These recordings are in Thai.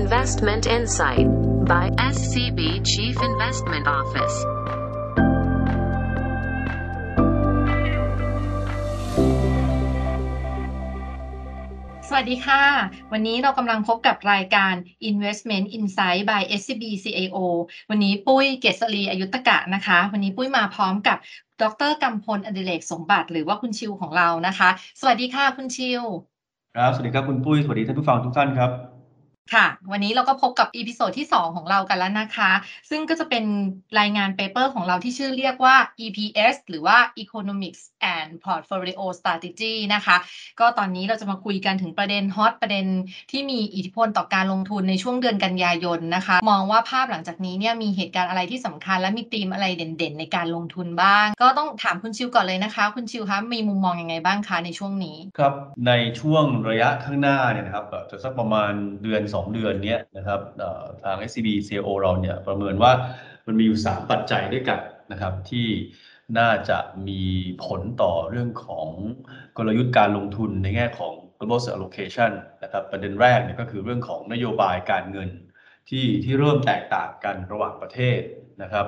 Investment Insight by SCB Chief Investment Office. สวัสดีค่ะ วันนี้เรากำลังพบกับรายการ Investment Insight by SCB CAO วันนี้ปุ้ยเกษรีอายุตกะนะคะ วันนี้ปุ้ยมาพร้อมกับดรกำพลอดิเรกสมบัติ หรือว่าคุณชิวของเรานะคะ สวัสดีค่ะคุณชิว ครับ สวัสดีครับคุณปุ้ย สวัสดีท่านผู้ฟังทุกท่านครับ ค่ะ วันนี้เราก็พบกับ episode ที่ 2 ของเรากันแล้วนะคะ ซึ่งก็จะเป็นรายงาน paper ของเราที่ชื่อเรียกว่า EPS หรือว่า Economics and Portfolio Strategy นะคะ ก็ตอนนี้เราจะมาคุยกันถึงประเด็น hot ประเด็นที่มีอิทธิพลต่อการลงทุนในช่วงเดือนกันยายนนะคะ มองว่าภาพหลังจากนี้เนี่ยมีเหตุการณ์อะไรที่สำคัญ และมีธีมอะไรเด่นๆ ในการลงทุนบ้าง ก็ต้องถามคุณชิวก่อนเลยนะคะ คุณชิวคะมีมุมมองยังไงบ้างคะในช่วงนี้ครับในช่วงระยะข้างหน้าเนี่ยนะครับจะสักประมาณเดือน2 เดือนเนี้ยนะครับทาง SCB CO เราเนี่ยประเมินว่ามันมีอยู่ 3 ปัจจัยด้วยกันนะครับที่น่าจะมีผลต่อเรื่องของกลยุทธ์การลงทุนในแง่ของ global Allocation นะครับประเด็นแรกเนี่ยก็คือเรื่องของนโยบายการเงินที่ที่เริ่มแตกต่างกันระหว่างประเทศนะครับ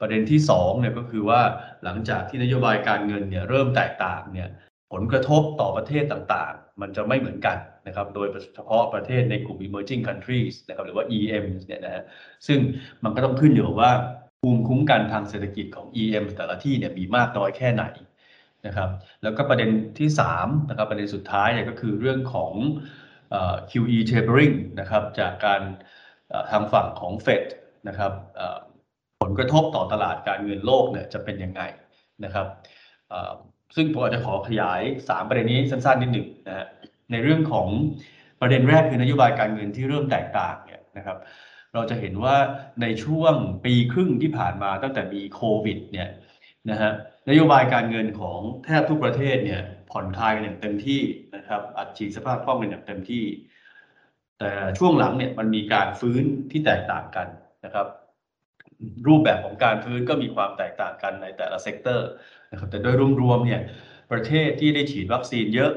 ประเด็นที่2เนี่ยก็คือว่าหลังจากที่นโยบายการเงินเนี่ยเริ่มแตกต่างเนี่ยผลกระทบต่อประเทศต่าง มันจะไม่เหมือนกันนะครับ โดยเฉพาะประเทศในกลุ่ม emerging countries นะครับหรือว่า EM เนี่ยนะฮะซึ่งมันก็ต้องขึ้นอยู่กับว่าภูมิคุ้มกันทางเศรษฐกิจของ EM แต่ละที่เนี่ยมีมากน้อยแค่ไหนนะครับ แล้วก็ประเด็นที่3นะครับประเด็นสุดท้ายเนี่ยก็คือเรื่องของ QE tapering นะครับจากการทางฝั่งของ Fed นะครับผลกระทบต่อตลาดการเงินโลกเนี่ยจะเป็นยังไงนะครับ ซึ่งผมอาจจะขอขยาย 3 ประเด็นนี้สั้นๆนิดหนึ่งนะฮะในเรื่องของประเด็นแรกคือนโยบายการเงินที่เริ่มแตกต่างเนี่ยนะครับ เราจะเห็นว่าในช่วงปีครึ่งที่ผ่านมาตั้งแต่มีโควิดเนี่ยนะฮะนโยบายการเงินของแทบทุกประเทศเนี่ยผ่อนคลายกันอย่างเต็มที่นะครับอัดฉีดสภาพคล่องกันอย่างเต็มที่ แต่ช่วงหลังเนี่ยมันมีการฟื้นที่แตกต่างกันนะครับ รูปแบบของการฟื้นก็มีความแตกต่างกันในแต่ละ sector นะครับแต่โดยรวมๆเนี่ยประเทศที่ได้ฉีดวัคซีนเยอะ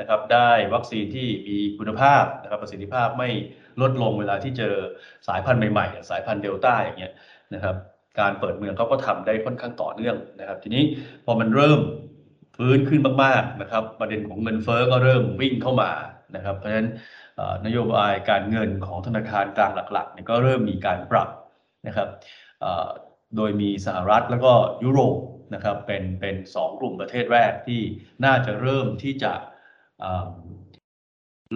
นะครับได้วัคซีนที่มีคุณภาพนะครับประสิทธิภาพไม่ลดลงเวลาที่เจอสายพันธุ์ใหม่ๆ สายพันธุ์เดลต้าอย่างเงี้ยนะครับการเปิดเมืองเขาก็ทำได้ค่อนข้างต่อเนื่องนะครับ ทีนี้พอมันเริ่มฟื้นขึ้นมากๆนะครับ ประเด็นของเงินเฟ้อก็เริ่มวิ่งเข้ามานะครับ เพราะฉะนั้นนโยบายการเงินของธนาคารกลางหลักๆเนี่ยก็เริ่มมีการปรับนะครับโดยมีสหรัฐแล้วก็ยุโรป นะครับเป็นเป็นสองกลุ่มประเทศแรกที่น่าจะเริ่มที่จะเอ่อ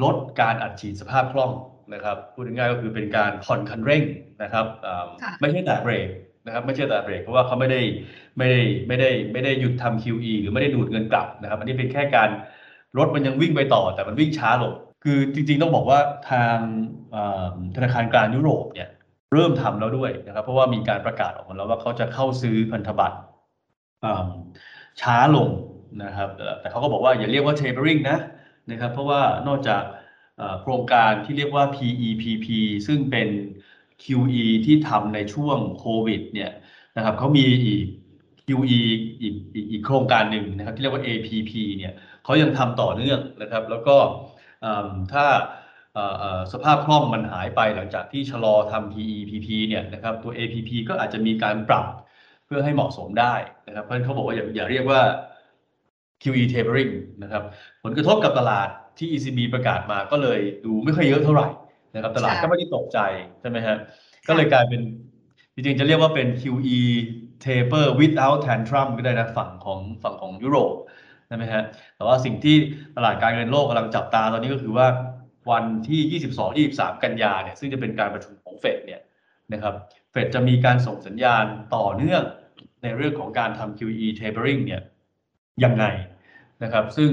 ลดการอัดฉีดสภาพคล่องนะครับพูดง่ายๆก็คือเป็นการผ่อนคันเร่งนะครับเอ่อค่ะไม่ใช่แต่เบรกนะครับไม่ใช่แต่เบรกเพราะว่าเขาไม่ได้ไม่ได้ไม่ได้ไม่ได้หยุดทำ QE หรือไม่ได้ดูดเงินกลับนะครับ อันนี้เป็นแค่การรถมันยังวิ่งไปต่อแต่มันวิ่งช้าลงคือจริงๆต้องบอกว่าทางเอ่อธนาคารกลางยุโรปเนี่ยเริ่มทำแล้วด้วยนะครับ เพราะว่ามีการประกาศออกมาแล้วว่าเขาจะเข้าซื้อพันธบัตรอ่า ช้าลงนะครับ แต่เขาก็บอกว่าอย่าเรียกว่า tapering นะนะครับ เพราะว่านอกจากโครงการที่เรียกว่า PEPP ซึ่งเป็น QE ที่ทำในช่วงโควิดเนี่ยนะครับเขามีอีก QE อีกอีกอีกโครงการหนึ่งนะครับที่เรียกว่า APP เนี่ยเขายังทำต่อเนื่องนะครับ แล้วก็ถ้าสภาพคล่องมันหายไปหลังจากที่ชะลอทำ PEPP เนี่ยนะครับตัว APP ก็อาจจะมีการปรับ พื่อให้เหมาะสมได้นะครับ เพราะฉะนั้นเขาบอกว่าอย่าอย่าเรียกว่า QE tapering นะครับ ผลกระทบกับตลาดที่ ECB ประกาศมาก็เลยดูไม่ค่อยเยอะเท่าไหร่นะครับ ตลาดก็ไม่ได้ตกใจใช่ไหมฮะก็เลยกลายเป็นจริงๆจะเรียกว่าเป็น QE taper without tantrum ก็ได้นะฝั่งของฝั่งของยุโรปใช่ไหมฮะแต่ว่าสิ่งที่ตลาดการเงินโลกกำลังจับตาตอนนี้ก็คือว่าวันที่ 22-23 กันยาเนี่ยซึ่งจะเป็นการประชุมของเฟดเนี่ยนะครับเฟดจะมีการส่งสัญญาณต่อเนื่อง ในเรื่องของการทำ QE tapering เนี่ยยังไงนะครับ ซึ่ง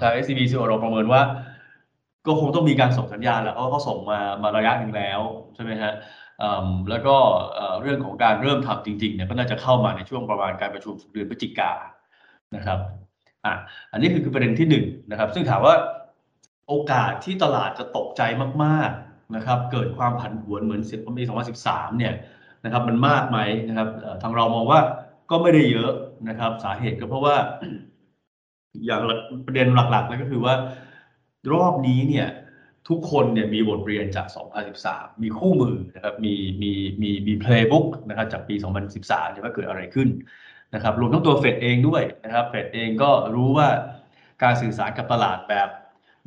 ทาง SCB CO เราประเมินว่า ก็คงต้องมีการส่งสัญญาณแหละเพราะเขาส่งมามาระยะหนึ่งแล้วใช่ไหมฮะมแล้วก็เรื่องของการเริ่มทำจริงๆเนี่ยก็น่าจะเข้ามาในช่วงประมาณการประชุมเดือนพฤศจิกานะครับอะอันนี้คือคือประเด็นที่หนึ่งนะครับ ซึ่งถามว่าโอกาสที่ตลาดจะตกใจมาก ๆนะครับ เกิดความผันผวนเหมือนปี2013 เนี่ย นะครับมันมากไหมนะครับทางเรามองว่าก็ไม่ได้เยอะนะครับ สาเหตุก็เพราะว่า อย่างประเด็นหลักๆเลยก็คือว่า รอบนี้เนี่ย ทุกคนเนี่ยมีบทเรียนจาก 2013 มีคู่มือนะครับมีมีมีมี playbook นะครับจากปี 2013จะว่าเกิดอะไรขึ้นนะครับรวมทั้งตัวเฟดเองด้วยนะครับเฟดเองก็รู้ว่าการสื่อสารกับตลาดแบบ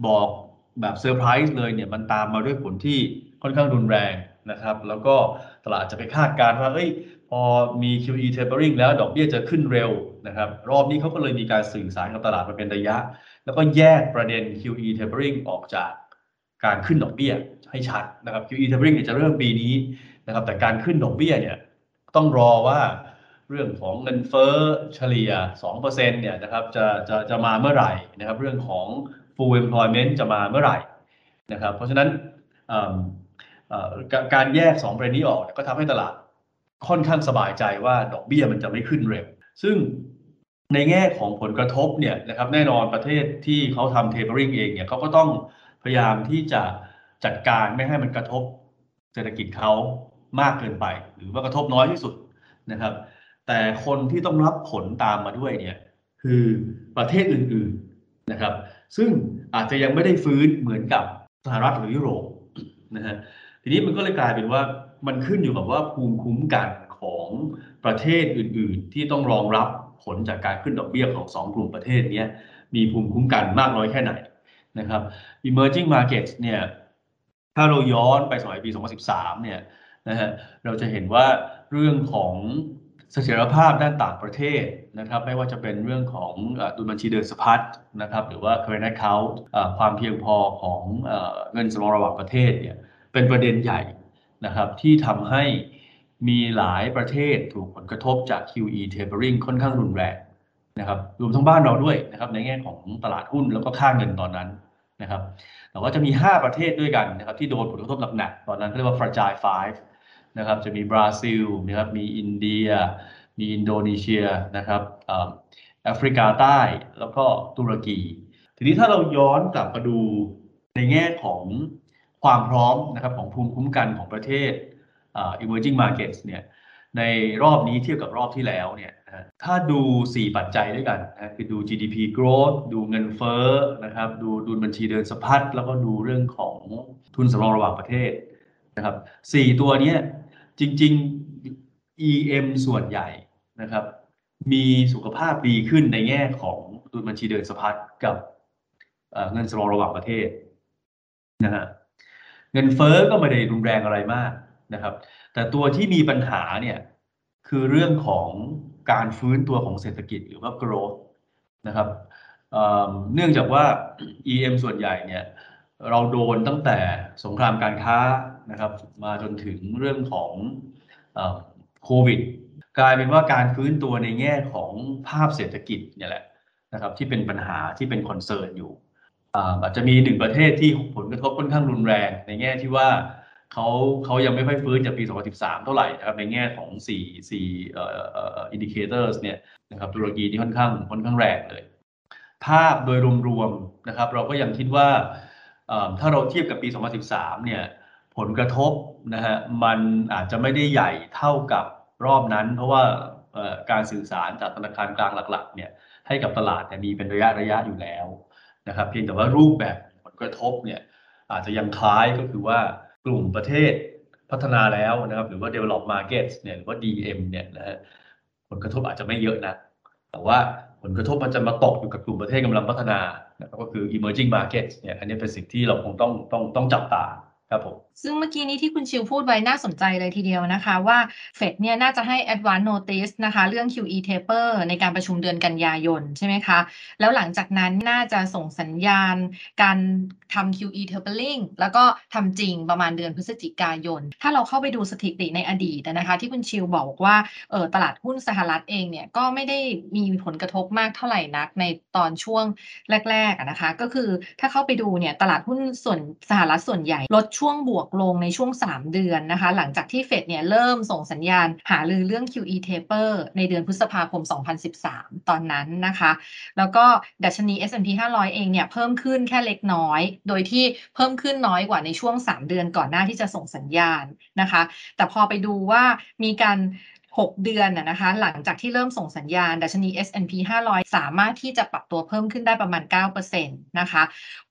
บอกแบบเซอร์ไพรส์เลยเนี่ยมันตามมาด้วยผลที่ค่อนข้างรุนแรงนะครับ แล้วก็ ตลาดจะไปคาดการณ์ว่าเอ้ยพอมี QE tapering แล้วดอกเบี้ยจะขึ้นเร็วนะครับ รอบนี้เขาก็เลยมีการสื่อสารกับตลาดมาเป็นระยะ แล้วก็แยกประเด็น QE tapering ออกจากการขึ้นดอกเบี้ยให้ชัดนะครับ QE tapering เนี่ยจะเริ่มปีนี้นะครับ แต่การขึ้นดอกเบี้ยเนี่ยต้องรอว่าเรื่องของเงินเฟ้อเฉลี่ย 2%เนี่ยนะครับจะจะจะมาเมื่อไหร่นะครับ เรื่องของ full employment จะมาเมื่อไหร่นะครับ เพราะฉะนั้น การแยก 2 ประเด็นนี้ออกก็ทำให้ตลาดค่อนข้างสบายใจว่าดอกเบี้ยมันจะไม่ขึ้นเร็ว ซึ่งในแง่ของผลกระทบเนี่ยนะครับแน่นอนประเทศที่เขาทำเทปริงเองเนี่ยเขาก็ต้องพยายามที่จะจัดการไม่ให้มันกระทบเศรษฐกิจเขามากเกินไป หรือว่ากระทบน้อยที่สุดนะครับ แต่คนที่ต้องรับผลตามมาด้วยเนี่ยคือประเทศอื่นๆนะครับ ซึ่งอาจจะยังไม่ได้ฟื้นเหมือนกับสหรัฐหรือยุโรปนะฮะ ทีนี้มันก็เลยกลายเป็นว่ามันขึ้นอยู่กับว่าภูมิคุ้มกันของประเทศอื่น ๆ ที่ต้องรองรับผลจากการขึ้นดอกเบี้ยของสองกลุ่มประเทศนี้มีภูมิคุ้มกันมากน้อยแค่ไหนนะครับ emerging markets เนี่ยถ้าเราย้อนไปสมัยปี 2013 เนี่ยนะฮะเราจะเห็นว่าเรื่องของเสถียรภาพด้านต่างประเทศนะครับ ไม่ว่าจะเป็นเรื่องของดุลบัญชีเดินสะพัดนะครับ หรือว่า current account ความเพียงพอของเงินสำรองระหว่างประเทศเนี่ย เป็นประเด็นใหญ่นะครับ ที่ทำให้มีหลายประเทศถูกผลกระทบจาก QE tapering ค่อนข้างรุนแรงนะครับรวมทั้งบ้านเราด้วยนะครับ ในแง่ของตลาดหุ้นแล้วก็ค่าเงินตอนนั้นนะครับ แต่ว่าจะมี 5 ประเทศด้วยกันนะครับ ที่โดนผลกระทบหนักๆตอนนั้นเรียกว่า fragile five นะครับ จะมีบราซิลนะครับมีอินเดีย มีอินโดนีเซียนะครับแอฟริกาใต้แล้วก็ตุรกี ทีนี้ถ้าเราย้อนกลับมาดูในแง่ของ ความพร้อมนะครับของภูมิคุ้มกันของประเทศ emerging markets เนี่ยในรอบนี้เทียบกับรอบที่แล้วเนี่ยถ้าดู 4 ปัจจัยด้วยกันนะคือดู GDP growth ดูเงินเฟ้อนะครับดูดุลบัญชีเดินสะพัดแล้วก็ดูเรื่องของทุนสำรองระหว่างประเทศนะครับ4ตัวนี้จริง ๆ EM ส่วนใหญ่นะครับมีสุขภาพดีขึ้นในแง่ของดุลบัญชีเดินสะพัดกับเงินสำรองระหว่างประเทศนะฮะ เงินเฟ้อก็ไม่ได้รุนแรงอะไรมากนะครับ แต่ตัวที่มีปัญหาเนี่ยคือเรื่องของการฟื้นตัวของเศรษฐกิจหรือว่า growth นะครับเนื่องจากว่า EM ส่วนใหญ่เนี่ยเราโดนตั้งแต่สงครามการค้านะครับ มาจนถึงเรื่องของโควิด กลายเป็นว่าการฟื้นตัวในแง่ของภาพเศรษฐกิจเนี่ยแหละนะครับ ที่เป็นปัญหาที่เป็น concern อยู่ อาจจะมีหนึ่งประเทศที่ผลกระทบค่อนข้างรุนแรง ในแง่ที่ว่าเขาเขายังไม่ค่อยฟื้นจากปี 2013 เท่าไหร่นะครับในแง่ของ4 4เอ่อเอ่อ indicator เนี่ยนะครับตุรกีนี่ค่อนข้างค่อนข้างแรงเลย ภาพโดยรวมๆนะครับ เราก็ยังคิดว่าถ้าเราเทียบกับปี 2013 เนี่ยผลกระทบนะฮะมันอาจจะไม่ได้ใหญ่เท่ากับรอบนั้น เพราะว่าการสื่อสารจากธนาคารกลางหลักๆเนี่ยให้กับตลาดมีเป็นระยะระยะอยู่แล้ว นะครับ เพียงแต่ว่ารูปแบบผลกระทบเนี่ยอาจจะยังคล้ายก็คือว่ากลุ่มประเทศพัฒนาแล้วนะครับ หรือว่า develop markets เนี่ยหรือว่า DM เนี่ยนะฮะผลกระทบอาจจะไม่เยอะนะแต่ว่าผลกระทบมันจะมาตกอยู่กับกลุ่มประเทศกำลังพัฒนานะก็คือ emerging markets เนี่ยอันนี้เป็นสิ่งที่เราคงต้องต้องต้องจับตา ครับผมซึ่งเมื่อกี้นี้ที่คุณชิวพูดไว้น่าสนใจเลยทีเดียวนะคะว่าเฟดเนี่ยน่าจะให้ advance notice นะคะเรื่อง QE taper ในการประชุมเดือนกันยายนใช่ไหมคะ แล้วหลังจากนั้นน่าจะส่งสัญญาณการ ทำ QE tapering แล้วก็ทำจริงประมาณเดือนพฤศจิกายน ถ้าเราเข้าไปดูสถิติในอดีตนะคะที่คุณชิวบอกว่าเออตลาดหุ้นสหรัฐเองเนี่ยก็ไม่ได้มีผลกระทบมากเท่าไหร่นักในตอนช่วงแรกๆนะคะก็คือถ้าเข้าไปดูเนี่ยตลาดหุ้นส่วนสหรัฐส่วนใหญ่ ลดช่วงบวกลงในช่วง 3 เดือนนะคะหลังจากที่เฟดเนี่ยเริ่มส่งสัญญาณหาลือเรื่อง QE taper ในเดือนพฤษภาคม 2013 ตอนนั้นนะคะ แล้วก็ดัชนี S&P 500 เองเนี่ยเพิ่มขึ้นแค่เล็กน้อยโดยที่เพิ่มขึ้นน้อยกว่าในช่วง 3 เดือนก่อนหน้าที่จะส่งสัญญาณนะคะ แต่พอไปดูว่ามีการ 6 เดือนนะคะหลังจากที่เริ่มส่งสัญญาณ ดัชนี S&P 500 สามารถที่จะปรับตัวเพิ่มขึ้นได้ประมาณ 9%นะคะ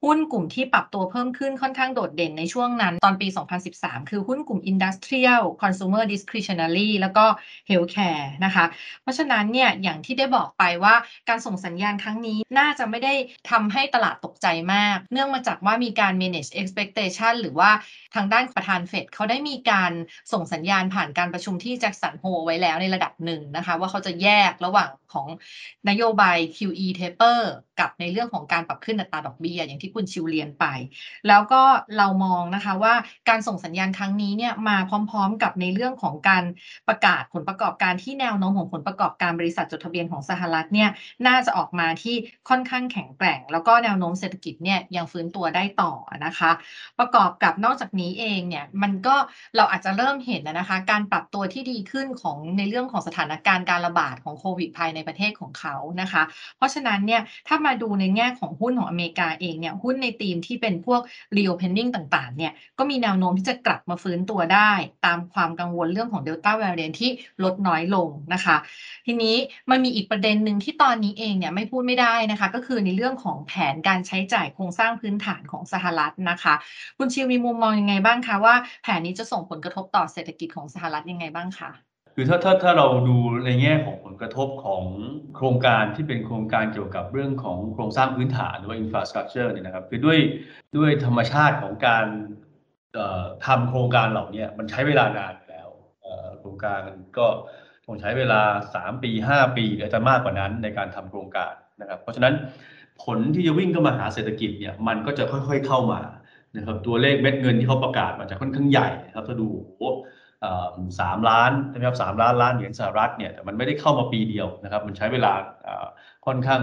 หุ้นกลุ่มที่ปรับตัวเพิ่มขึ้นค่อนข้างโดดเด่นในช่วงนั้น ตอนปี 2013 คือหุ้นกลุ่ม Industrial Consumer Discretionary แล้วก็ Healthcare นะคะเพราะฉะนั้นเนี่ยอย่างที่ได้บอกไปว่าการส่งสัญญาณครั้งนี้น่าจะไม่ได้ทำให้ตลาดตกใจมาก เนื่องมาจากว่ามีการ manage expectation หรือว่าทางด้านประธานเฟดเขาได้มีการส่งสัญญาณผ่านการประชุมที่แจ็คสันโฮไไว้แล้วในระดับหนึ่งนะคะ ว่าเขาจะแยกระหว่างของนโยบาย QE taper กับในเรื่องของการปรับขึ้นอัตราดอกเบี้ยอย่างที่คุณชิวเรียนไป แล้วก็เรามองนะคะว่าการส่งสัญญาณครั้งนี้เนี่ยมาพร้อมๆกับในเรื่องของการประกาศผลประกอบการที่แนวโน้มของผลประกอบการบริษัทจดทะเบียนของสหรัฐเนี่ยน่าจะออกมาที่ค่อนข้างแข็งแกร่ง แล้วก็แนวโน้มเศรษฐกิจเนี่ยยังฟื้นตัวได้ต่อนะคะ ประกอบกับนอกจากนี้เองเนี่ยมันก็เราอาจจะเริ่มเห็นนะคะ การปรับตัวที่ดีขึ้นของในเรื่องของสถานการณ์การระบาดของโควิดภายในประเทศของเขานะคะ เพราะฉะนั้นเนี่ยถ้ามาดูในแง่ของหุ้นของอเมริกาเองเนี่ยหุ้นในธีมที่เป็นพวก reopening ต่างๆเนี่ยก็มีแนวโน้มที่จะกลับมาฟื้นตัวได้ ตามความกังวลเรื่องของ Delta variant ที่ลดน้อยลงนะคะ ทีนี้มันมีอีกประเด็นหนึ่งที่ตอนนี้เองเนี่ยไม่พูดไม่ได้นะคะ ก็คือในเรื่องของแผนการใช้จ่ายโครงสร้างพื้นฐานของสหรัฐนะคะ คุณชิวมีมุมมองยังไงบ้างคะว่าแผนนี้จะส่งผลกระทบต่อเศรษฐกิจของสหรัฐยังไงบ้างคะ คือถ้าถ้าถ้าเราดูในแง่ของผลกระทบของโครงการที่เป็นโครงการเกี่ยวกับเรื่องของโครงสร้างพื้นฐานหรือว่า infrastructure เนี่ยนะครับคือด้วยด้วยธรรมชาติของการทำโครงการเหล่านี้มันใช้เวลานานแล้วโครงการก็ต้องใช้เวลา 3 ปี 5 ปีหรือจะมากกว่านั้นในการทำโครงการนะครับ เพราะฉะนั้นผลที่จะวิ่งเข้ามาหาเศรษฐกิจเนี่ยมันก็จะค่อยๆเข้ามานะครับตัวเลขเม็ดเงินที่เขาประกาศมันจะค่อนข้างใหญ่นะครับถ้าดูโอ้ สามล้านนะครับสามล้านล้านเหรียญสหรัฐเนี่ยแต่มันไม่ได้เข้ามาปีเดียวนะครับ มันใช้เวลาค่อนข้าง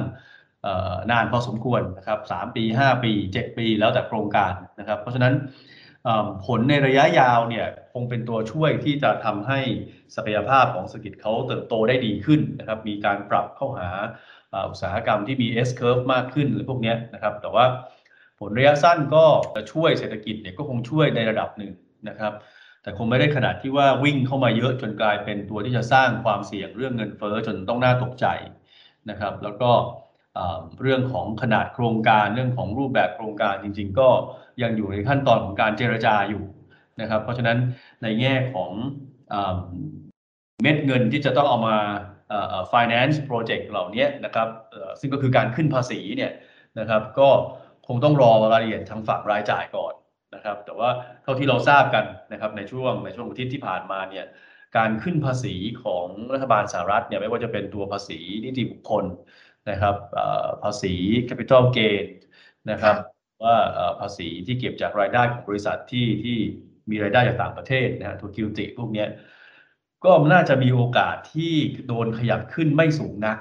นานพอสมควรนะครับสามปีห้าปีเจ็ดปีแล้วแต่โครงการนะครับ เพราะฉะนั้นผลในระยะยาวเนี่ยคงเป็นตัวช่วยที่จะทำให้ศักยภาพของเศรษฐกิจเขาเติบโตได้ดีขึ้นนะครับ มีการปรับเข้าหาอุตสาหกรรมที่มี S curve มากขึ้นหรือพวกนี้นะครับ แต่ว่าผลระยะสั้นก็จะช่วยเศรษฐกิจเนี่ยก็คงช่วยในระดับหนึ่งนะครับ แต่คงไม่ได้ขนาดที่ว่าวิ่งเข้ามาเยอะจนกลายเป็นตัวที่จะสร้างความเสี่ยงเรื่องเงินเฟ้อจนต้องน่าตกใจนะครับ แล้วก็เรื่องของขนาดโครงการเรื่องของรูปแบบโครงการจริง ๆ ก็ยังอยู่ในขั้นตอนของการเจรจาอยู่นะครับ เพราะฉะนั้นในแง่ของเม็ดเงินที่จะต้องเอามา finance project เหล่านี้นะครับซึ่งก็คือการขึ้นภาษีเนี่ยนะครับ ก็คงต้องรอรายละเอียดทางฝั่งรายจ่ายก่อน นะครับ แต่ว่าเท่าที่เราทราบกันนะครับในช่วงในช่วงอาทิตย์ที่ผ่านมาเนี่ยการขึ้นภาษีของรัฐบาลสหรัฐเนี่ยไม่ว่าจะเป็นตัวภาษีนิติบุคคลนะครับภาษี capital gain นะครับว่าภาษีที่เก็บจากรายได้ของบริษัทที่ที่มีรายได้จากต่างประเทศนะฮะตัวคิวติพวกนี้ก็น่าจะมีโอกาสที่โดนขยับขึ้นไม่สูงนัก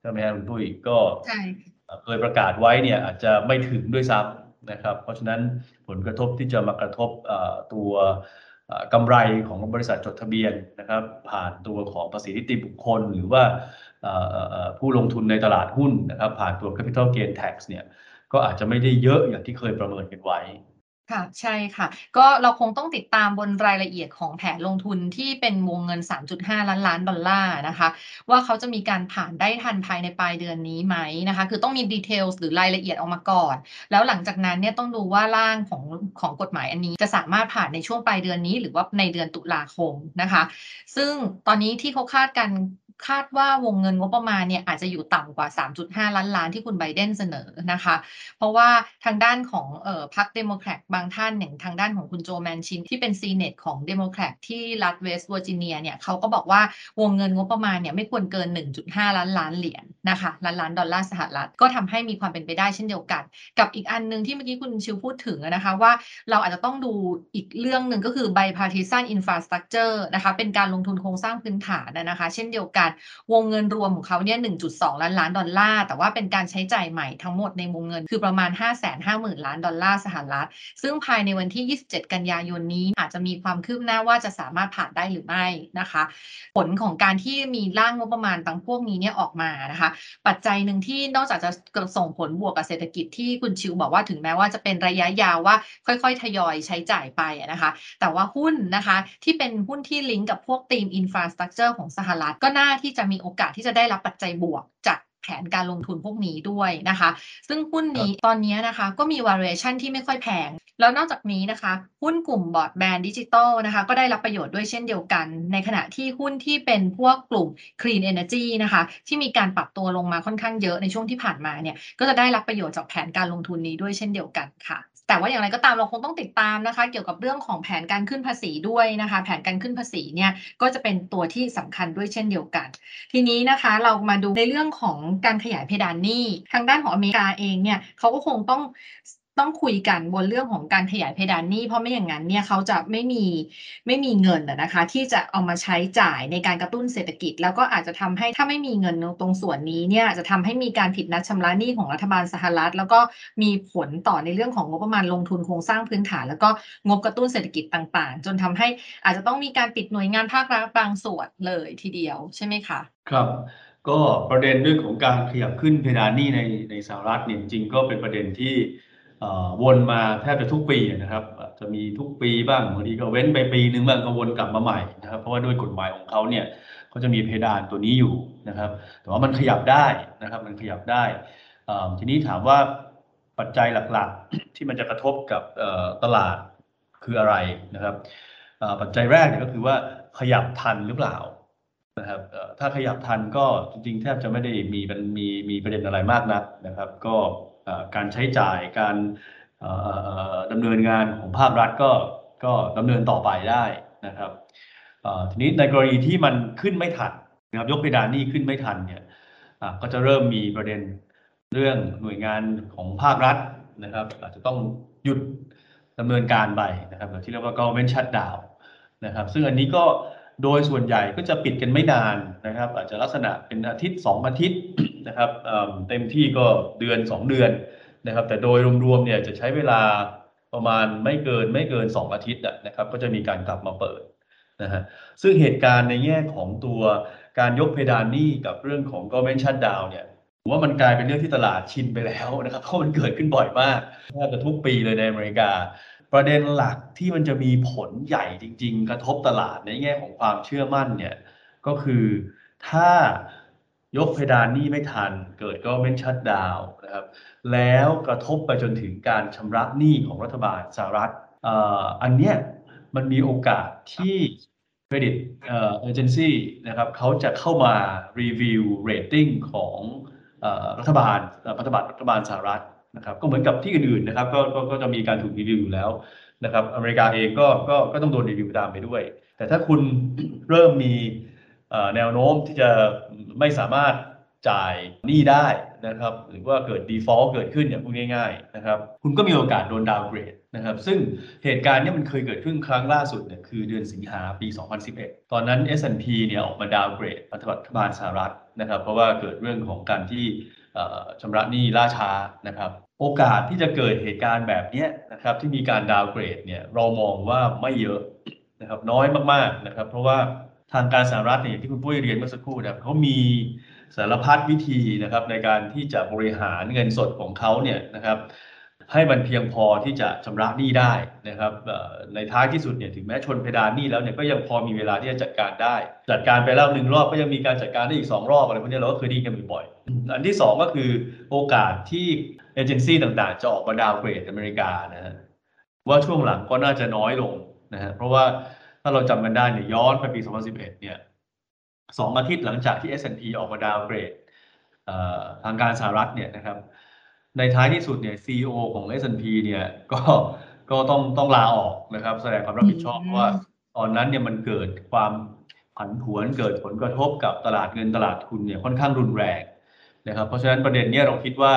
ใช่ไหมครับคุณตุ้ยก็เคยประกาศไว้เนี่ยอาจจะไม่ถึงด้วยซ้ำนะครับ เพราะฉะนั้น ผลกระทบที่จะมากระทบตัวกำไรของบริษัทจดทะเบียนนะครับ ผ่านตัวของภาษีนิติบุคคล หรือว่าผู้ลงทุนในตลาดหุ้นนะครับ ผ่านตัว capital gain tax เนี่ยก็อาจจะไม่ได้เยอะอย่างที่เคยประเมินกันไว้ ค่ะ ใช่ค่ะ ก็เราคงต้องติดตามบนรายละเอียดของแผนลงทุนที่เป็นวงเงิน 3.5 ล้านล้านดอลลาร์นะคะ ว่าเขาจะมีการผ่านได้ทันภายในปลายเดือนนี้ไหมนะคะ คือต้องมีดีเทลหรือรายละเอียดออกมาก่อน แล้วหลังจากนั้นเนี่ยต้องดูว่าร่างของของกฎหมายอันนี้จะสามารถผ่านในช่วงปลายเดือนนี้ หรือว่าในเดือนตุลาคมนะคะ ซึ่งตอนนี้ที่เขาคาดกัน คาดว่าวงเงินงบประมาณเนี่ยอาจจะอยู่ต่ำกว่า 3.5 ล้านล้านที่คุณไบเดนเสนอนะคะ เพราะว่าทางด้านของออพรรคเดโมแครตบางท่านอย่างทางด้านของคุณโจแมนชินที่เป็น senate ของเดโมแครตที่รัฐเวสต์เวอร์จิเนียเนี่ยเขาก็บอกว่าวงเงินงบประมาณเนี่ยไม่ควรเกิน 1.5 ล้านล้านเหรียญนะคะล้านล้านดอลลาร์สหรัฐก็ทำให้มีความเป็นไปได้เช่นเดียวกัน กับอีกอันนึงที่เมื่อกี้คุณชิวพูดถึงนะคะว่าเราอาจจะต้องดูอีกเรื่องหนึ่งก็คือ bipartisan infrastructure นะคะเป็นการลงทุนโครงสร้างพื้นฐานนะคะ เช่นเดียวกันวงเงินรวมของเขาเนี่ย 1.2 ล้านล้านดอลลาร์ แต่ว่าเป็นการใช้จ่ายใหม่ทั้งหมดในวงเงินคือประมาณ 550,000 ล้านดอลลาร์สหรัฐ ซึ่งภายในวันที่ 27 กันยายนนี้อาจจะมีความคืบหน้าว่าจะสามารถผ่านได้หรือไม่นะคะ ผลของการที่มีร่างงบประมาณตั้งพวกนี้เนี่ยออกมานะคะ ปัจจัยหนึ่งที่นอกจากจะส่งผลบวกกับเศรษฐกิจที่คุณชิวบอกว่าถึงแม้ว่าจะเป็นระยะยาวว่าค่อยๆ ทยอยใช้จ่ายไปนะคะ แต่ว่าหุ้นนะคะที่เป็นหุ้นที่ลิงก์กับพวก theme infrastructure ของสหรัฐก็น่าที่จะมีโอกาสที่จะได้รับปัจจัยบวกจากแผนการลงทุนพวกนี้ด้วยนะคะ ซึ่งหุ้นนี้ตอนนี้นะคะก็มี valuation ที่ไม่ค่อยแพง แล้วนอกจากนี้นะคะ หุ้นกลุ่มบอร์ดแบนดิจิตอลนะคะ ก็ได้รับประโยชน์ด้วยเช่นเดียวกัน ในขณะที่หุ้นที่เป็นพวกกลุ่ม Clean Energy นะคะ ที่มีการปรับตัวลงมาค่อนข้างเยอะในช่วงที่ผ่านมาเนี่ย ก็จะได้รับประโยชน์จากแผนการลงทุนนี้ด้วยเช่นเดียวกันค่ะ แต่ว่าอย่างไรก็ตามเราคงต้องติดตามนะคะ เกี่ยวกับเรื่องของแผนการขึ้นภาษีด้วยนะคะ แผนการขึ้นภาษีเนี่ยก็จะเป็นตัวที่สำคัญด้วยเช่นเดียวกัน ทีนี้นะคะเรามาดูในเรื่องของการขยายเพดานหนี้ ทางด้านของอเมริกาเองเนี่ยเขาก็คงต้อง ต้องคุยกันบนเรื่องของการขยายเพดานหนี้ เพราะไม่อย่างนั้นเนี่ยเขาจะไม่มีไม่มีเงินนะคะ ที่จะเอามาใช้จ่ายในการกระตุ้นเศรษฐกิจ แล้วก็อาจจะทำให้ถ้าไม่มีเงินตรงส่วนนี้เนี่ยจะทำให้มีการผิดนัดชำระหนี้ของรัฐบาลสหรัฐ แล้วก็มีผลต่อในเรื่องของงบประมาณลงทุนโครงสร้างพื้นฐาน แล้วก็งบกระตุ้นเศรษฐกิจต่างๆ จนทำให้อาจจะต้องมีการปิดหน่วยงานภาครัฐบางส่วนเลยทีเดียวใช่ไหมคะครับก็ประเด็นเรื่องของการขยับขึ้นเพดานหนี้ในในสหรัฐเนี่ยจริงก็เป็นประเด็นที่ วนมาแทบจะทุกปีนะครับ จะมีทุกปีบ้างบางทีก็เว้นไปปีนึงบ้างก็วนกลับมาใหม่นะครับ เพราะว่าด้วยกฎหมายของเขาเนี่ยเขาจะมีเพดานตัวนี้อยู่นะครับ แต่ว่ามันขยับได้นะครับ มันขยับได้ทีนี้ถามว่าปัจจัยหลักๆ ที่มันจะกระทบกับตลาดคืออะไรนะครับปัจจัยแรกเนี่ยก็คือว่าขยับทันหรือเปล่านะครับถ้าขยับทันก็จริงๆแทบจะไม่ได้มีมีมีประเด็นอะไรมากนักนะครับ ก็ การใช้จ่ายการดำเนินงานของภาครัฐก็ก็ดำเนินต่อไปได้นะครับทีนี้ในกรณีที่มันขึ้นไม่ทันนะครับยกเพดานนี้ขึ้นไม่ทันเนี่ยก็จะเริ่มมีประเด็นเรื่องหน่วยงานของภาครัฐนะครับ อาจจะต้องหยุดดำเนินการไปนะครับที่เรียกว่า government shutdown นะครับ ซึ่งอันนี้ก็โดยส่วนใหญ่ก็จะปิดกันไม่นานนะครับ อาจจะลักษณะเป็นอาทิตย์ 2 อาทิตย์ นะครับเต็มที่ก็เดือน 2 เดือนนะครับ แต่โดยรวมๆเนี่ยจะใช้เวลาประมาณไม่เกินไม่เกิน 2 อาทิตย์นะครับ ก็จะมีการกลับมาเปิดนะฮะซึ่งเหตุการณ์ในแง่ของตัวการยกเพดานหนี้กับเรื่องของ government shutdown เนี่ยผมว่ามันกลายเป็นเรื่องที่ตลาดชินไปแล้วนะครับเพราะมันเกิดขึ้นบ่อยมากแทบจะทุกปีเลยในอเมริกา ประเด็นหลักที่มันจะมีผลใหญ่จริง ๆ กระทบตลาดในแง่ของความเชื่อมั่นเนี่ยก็คือถ้า ยกเพดานหนี้ไม่ทัน เกิดก็เป็นชัดดาวนะครับ แล้วกระทบไปจนถึงการชำระหนี้ของรัฐบาลสหรัฐอันเนี้ยมันมีโอกาสที่ credit agency นะครับเขาจะเข้ามา review rating ของรัฐบาลรัฐบาลรัฐบาลสหรัฐนะครับก็เหมือนกับที่อื่นๆนะครับก็ก็ก็จะมีการถูกรีวิวอยู่แล้วนะครับอเมริกาเองก็ก็ก็ต้องโดนรีวิวตามไปด้วย แต่ถ้าคุณเริ่มมี แนวโน้มที่จะไม่สามารถจ่ายหนี้ได้นะครับหรือว่าเกิด default เกิดขึ้นอย่างพูดง่ายๆนะครับคุณก็มีโอกาสโดน downgrade นะครับซึ่งเหตุการณ์นี้มันเคยเกิดขึ้นครั้งล่าสุดเนี่ยคือเดือนสิงหาปี 2011 ตอนนั้น S&P เนี่ยออกมาดาวเกรดรัฐบาลสหรัฐนะครับเพราะว่าเกิดเรื่องของการที่ชำระหนี้ล่าช้านะครับโอกาสที่จะเกิดเหตุการณ์แบบนี้นะครับที่มีการดาวเกรดเนี่ยเรามองว่าไม่เยอะนะครับน้อยมากๆนะครับเพราะว่า ทางการสหรัฐเนี่ยที่คุณปุ้ยเรียนเมื่อสักครู่นะเขามีสารพัดวิธีนะครับในการที่จะบริหารเงินสดของเขาเนี่ยนะครับให้มันเพียงพอที่จะชำระหนี้ได้นะครับในท้ายที่สุดเนี่ยถึงแม้ชนเพดานหนี้แล้วเนี่ยก็ยังพอมีเวลาที่จะจัดการได้ จัดการไปแล้วหนึ่งรอบก็ยังมีการจัดการได้อีก 2 รอบอะไรพวกนี้เราก็เคยได้ยินกันบ่อยๆอันที่ 2 ก็คือโอกาสที่เอเจนซี่ต่างๆ จะออกมา downgrade อเมริกานะฮะว่าช่วงหลังก็น่าจะน้อยลงนะฮะเพราะว่า ถ้าเราจำกันได้เนี่ยย้อนไปปี 2011 เนี่ยสองอาทิตย์หลังจากที่ S&P ออกมา downgradeทางการสหรัฐเนี่ยนะครับ ในท้ายที่สุดเนี่ยซีอของ S&P เนี่ยก็ก็ต้องต้องลาออกนะครับ แสดงความรับผิดชอบเพราะว่าตอนนั้นเนี่ยมันเกิดความผันผวนเกิดผลกระทบกับตลาดเงินตลาดทุนเนี่ยค่อนข้างรุนแรงนะครับ เพราะฉะนั้นประเด็นนี้เราคิดว่า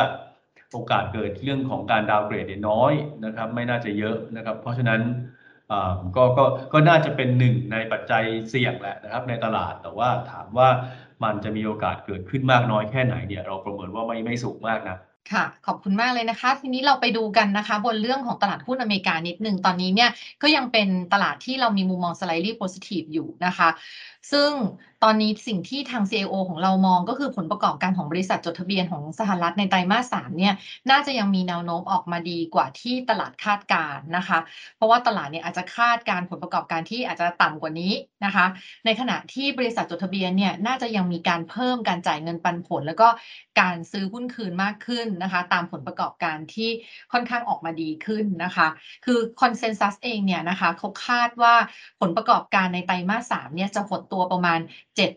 โอกาสเกิดเรื่องของการดาวเกรดเนี่ยน้อยนะครับ ไม่น่าจะเยอะนะครับ เพราะฉะนั้น ก็ก็ก็น่าจะเป็นหนึ่งในปัจจัยเสี่ยงแหละนะครับในตลาดแต่ว่าถามว่ามันจะมีโอกาสเกิดขึ้นมากน้อยแค่ไหนเนี่ยเราประเมินว่าไม่ไม่สูงมากนะค่ะขอบคุณมากเลยนะคะ ทีนี้เราไปดูกันนะคะ บนเรื่องของตลาดหุ้นอเมริกานิดนึงตอนนี้เนี่ยก็ยังเป็นตลาดที่เรามีมุมมอง slightly positive อยู่นะคะ ซึ่งตอนนี้สิ่งที่ทาง CIO ของเรามองก็คือผลประกอบการของบริษัทจดทะเบียนของสหรัฐในไตรมาส3เนี่ยน่าจะยังมีแนวโน้มออกมาดีกว่าที่ตลาดคาดการ์นะคะ เพราะว่าตลาดเนี่ยอาจจะคาดการผลประกอบการที่อาจจะต่ำกว่านี้นะคะ ในขณะที่บริษัทจดทะเบียนเนี่ยน่าจะยังมีการเพิ่มการจ่ายเงินปันผล แล้วก็การซื้อหุ้นคืนมากขึ้นนะคะ ตามผลประกอบการที่ค่อนข้างออกมาดีขึ้นนะคะ คือ consensus เองเนี่ยนะคะเขาคาดว่าผลประกอบการในไตรมาส3เนี่ยจะหดตัวประมาณ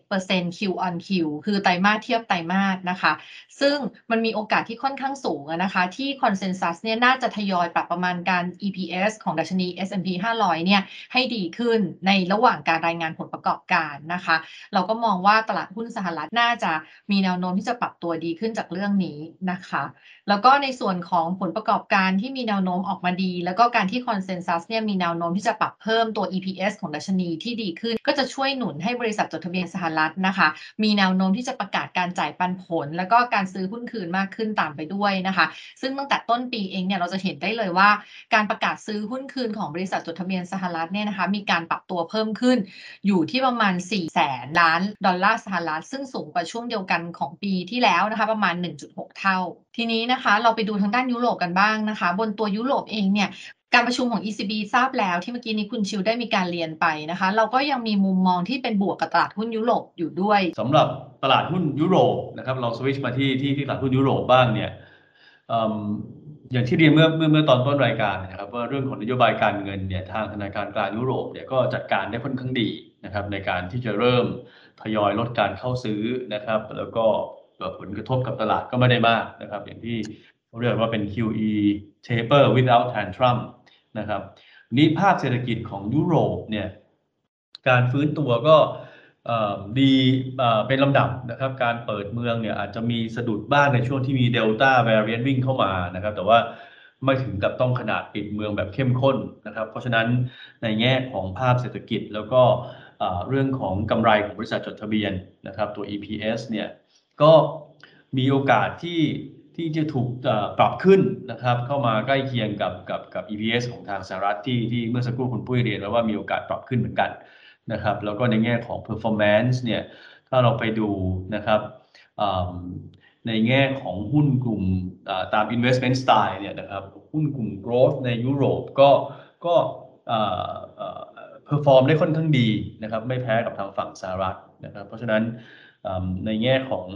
7% Q on Q คือไตรมาสเทียบไตรมาสนะคะ ซึ่งมันมีโอกาสที่ค่อนข้างสูงนะคะ ที่ consensus เนี่ยน่าจะทยอยปรับประมาณการ EPS ของดัชนี S&P 500 เนี่ยให้ดีขึ้นในระหว่างการรายงานผลประกอบการนะคะ เราก็มองว่าตลาดหุ้นสหรัฐน่าจะมีแนวโน้มที่จะปรับตัวดีขึ้นจากเรื่องนี้นะคะ แล้วก็ในส่วนของผลประกอบการที่มีแนวโน้มออกมาดี แล้วก็การที่คอนเซนแซสเนี่ยมีแนวโน้มที่จะปรับเพิ่มตัว EPS ของดัชนีที่ดีขึ้น ก็จะช่วยหนุนใให้บริษัทจดทะเบียนสหรัฐนะคะ มีแนวโน้มที่จะประกาศการจ่ายปันผล แล้วก็การซื้อหุ้นคืนมากขึ้นตามไปด้วยนะคะ ซึ่งตั้งแต่ต้นปีเองเนี่ยเราจะเห็นได้เลยว่า การประกาศซื้อหุ้นคืนของบริษัทจดทะเบียนสหรัฐเนี่ยนะคะมีการปรับตัวเพิ่มขึ้น อยู่ที่ประมาณ4แสนล้านดอลลาร์สหรัฐซึ่งสูงกว่าช่วงเดียวกันของปีที่แล้วนะคะประมาณ 1.6 เท่าทีนี้นะคะเราไปดูทางด้านยุโรปกันบ้างนะคะ บนตัวยุโรปเองเนี่ย การประชุมของ ECB ทราบแล้วที่เมื่อกี้นี้คุณชิวได้มีการเรียนไปนะคะ เราก็ยังมีมุมมองที่เป็นบวกกับตลาดหุ้นยุโรปอยู่ด้วยสำหรับตลาดหุ้นยุโรปนะครับเราสวิชมาที่ที่ที่ตลาดหุ้นยุโรปบ้างเนี่ยอย่างที่เรียนเมื่อเมื่อเมื่อตอนต้นรายการนะครับว่าเรื่องของนโยบายการเงินเนี่ยทางธนาคารกลางยุโรปเนี่ยก็จัดการได้ค่อนข้างดีนะครับในการที่จะเริ่มทยอยลดการเข้าซื้อนะครับ แล้วก็ผลกระทบกับตลาดก็ไม่ได้มากนะครับ อย่างที่เขาเรียกว่าเป็น QE taper without tantrum นะครับนี้ภาพเศรษฐกิจของยุโรปเนี่ยการฟื้นตัวก็ดีเป็นลำดับนะครับ การเปิดเมืองเนี่ยอาจจะมีสะดุดบ้างในช่วงที่มีเดลต้าแวริเอนวิ่งเข้ามานะครับ แต่ว่าไม่ถึงกับต้องขนาดปิดเมืองแบบเข้มข้นนะครับ เพราะฉะนั้นในแง่ของภาพเศรษฐกิจแล้วก็เรื่องของกำไรของบริษัทจดทะเบียนนะครับ ตัว EPS เนี่ยก็มีโอกาสที่ ที่จะถูกปรับขึ้นนะครับเข้ามาใกล้เคียงกับกับกับ EPS ของทางสหรัฐที่ที่เมื่อสักครู่คุณปุ้ยเรียนแล้วว่ามีโอกาสปรับขึ้นเหมือนกันนะครับแล้วก็ในแง่ของ performance เนี่ยถ้าเราไปดูนะครับในแง่ของหุ้นกลุ่มตาม investment style เนี่ยนะครับหุ้นกลุ่ม growth ในยุโรปก็ก็ perform ได้ค่อนข้างดีนะครับไม่แพ้กับทางฝั่งสหรัฐนะครับเพราะฉะนั้นในแง่ของ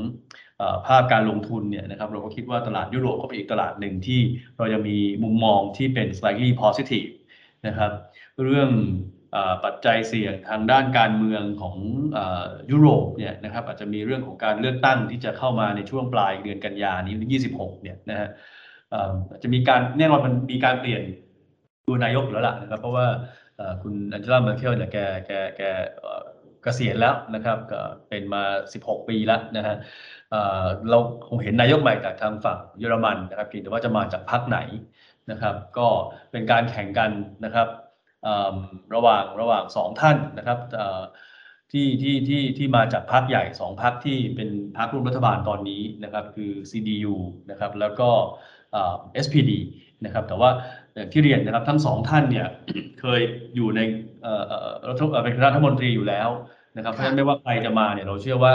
ภาพการลงทุนเนี่ยนะครับเราก็คิดว่าตลาดยุโรปก็เป็นอีกตลาดหนึ่งที่เราจะมีมุมมองที่เป็น slightly positive นะครับเรื่องปัจจัยเสี่ยงทางด้านการเมืองของยุโรปเนี่ยนะครับอาจจะมีเรื่องของการเลือกตั้งที่จะเข้ามาในช่วงปลายเดือนกันยานี้ 26 เนี่ยนะฮะจะมีการแน่นอนมันมีการเปลี่ยนตัวนายกอยู่แล้วล่ะนะครับเพราะว่าคุณอันเจล่าเมอร์เคลเนี่ยแกแกแก กษียณแล้วนะครับก็เป็นมา 16 ปีแล้วนะฮะเราคงเห็นนายกใหม่จากทางฝั่งเยอรมันนะครับเพียงแต่ว่าจะมาจากพรรคไหนนะครับ ก็เป็นการแข่งกันนะครับระหว่างระหว่างสองท่านนะครับที่ที่ที่ที่มาจากพรรคใหญ่สองพรรคที่เป็นพรรคร่วมรัฐบาลตอนนี้นะครับคือ CDU นะครับแล้วก็ SPD นะครับแต่ว่าอย่างที่เรียนนะครับทั้งสองท่านเนี่ยเคยอยู่ใน รัฐเป็นรัฐมนตรีอยู่แล้วนะครับเพราะฉะนั้นไม่ว่าใครจะมาเนี่ยเราเชื่อว่า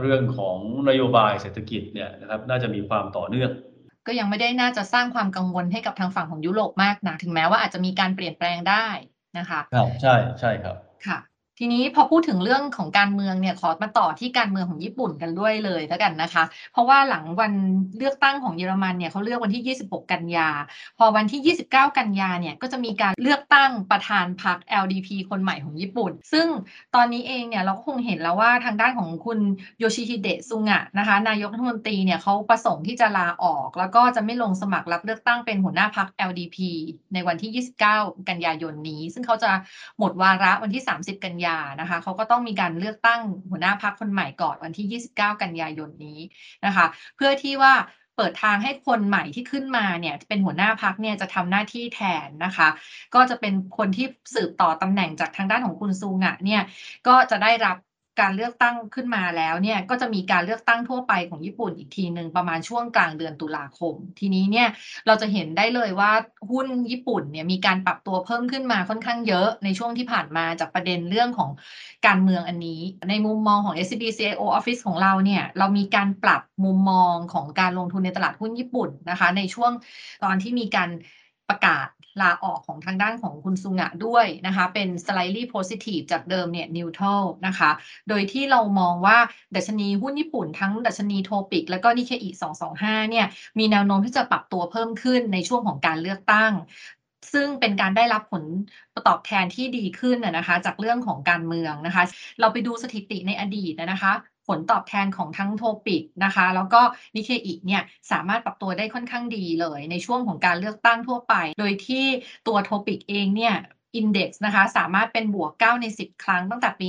เรื่องของนโยบายเศรษฐกิจเนี่ยนะครับน่าจะมีความต่อเนื่องก็ยังไม่ได้น่าจะสร้างความกังวลให้กับทางฝั่งของยุโรปมากนะถึงแม้ว่าอาจจะมีการเปลี่ยนแปลงได้นะคะครับใช่ใช่ครับค่ะ ทีนี้พอพูดถึงเรื่องของการเมืองเนี่ยขอมาต่อที่การเมืองของญี่ปุ่นกันด้วยเลยแล้วกันนะคะ เพราะว่าหลังวันเลือกตั้งของเยอรมันเนี่ยเขาเลือกวันที่ 26 กันยา พอวันที่ 29 กันยาเนี่ยก็จะมีการเลือกตั้งประธานพรรค LDP คนใหม่ของญี่ปุ่น ซึ่งตอนนี้เองเนี่ยเราก็คงเห็นแล้วว่าทางด้านของคุณโยชิฮิเดะซุงะนะคะนายกรัฐมนตรีเนี่ยเขาประสงค์ที่จะลาออก แล้วก็จะไม่ลงสมัครรับเลือกตั้งเป็นหัวหน้าพรรค LDP ในวันที่ 29 กันยายนนี้ ซึ่งเขาจะหมดวาระวันที่ 30 กันยานะคะเขาก็ต้องมีการเลือกตั้งหัวหน้าพักคนใหม่ก่อนวันที่ 29 กันยายนนี้นะคะ เพื่อที่ว่าเปิดทางให้คนใหม่ที่ขึ้นมาเนี่ยเป็นหัวหน้าพักเนี่ยจะทำหน้าที่แทนนะคะ ก็จะเป็นคนที่สืบต่อตำแหน่งจากทางด้านของคุณซูงะเนี่ยก็จะได้รับ การเลือกตั้งขึ้นมาแล้วเนี่ยก็จะมีการเลือกตั้งทั่วไปของญี่ปุ่นอีกทีหนึ่งประมาณช่วงกลางเดือนตุลาคม ทีนี้เนี่ยเราจะเห็นได้เลยว่าหุ้นญี่ปุ่นเนี่ยมีการปรับตัวเพิ่มขึ้นมาค่อนข้างเยอะในช่วงที่ผ่านมาจากประเด็นเรื่องของการเมืองอันนี้ ในมุมมองของ SCB CIO Office ของเราเนี่ยเรามีการปรับมุมมองของการลงทุนในตลาดหุ้นญี่ปุ่นนะคะ ในช่วงตอนที่มีการ ประกาศลาออกของทางด้านของคุณซุงะด้วยนะคะ เป็น slightly positive จากเดิมเนี่ย neutral นะคะ โดยที่เรามองว่าดัชนีหุ้นญี่ปุ่นทั้งดัชนีโทปิก และก็นิเคอิ225 เนี่ย มีแนวโน้มที่จะปรับตัวเพิ่มขึ้นในช่วงของการเลือกตั้ง ซึ่งเป็นการได้รับผลตอบแทนที่ดีขึ้นนะคะ จากเรื่องของการเมืองนะคะ เราไปดูสถิติในอดีตนะคะ ผลตอบแทนของทั้งโทปิกนะคะ แล้วก็นิเคอิเนี่ยสามารถปรับตัวได้ค่อนข้างดีเลย ในช่วงของการเลือกตั้งทั่วไป โดยที่ตัวโทปิกเองเนี่ย อินเด็กซ์นะคะ สามารถเป็นบวก 9 ใน 10 ครั้งตั้งแต่ปี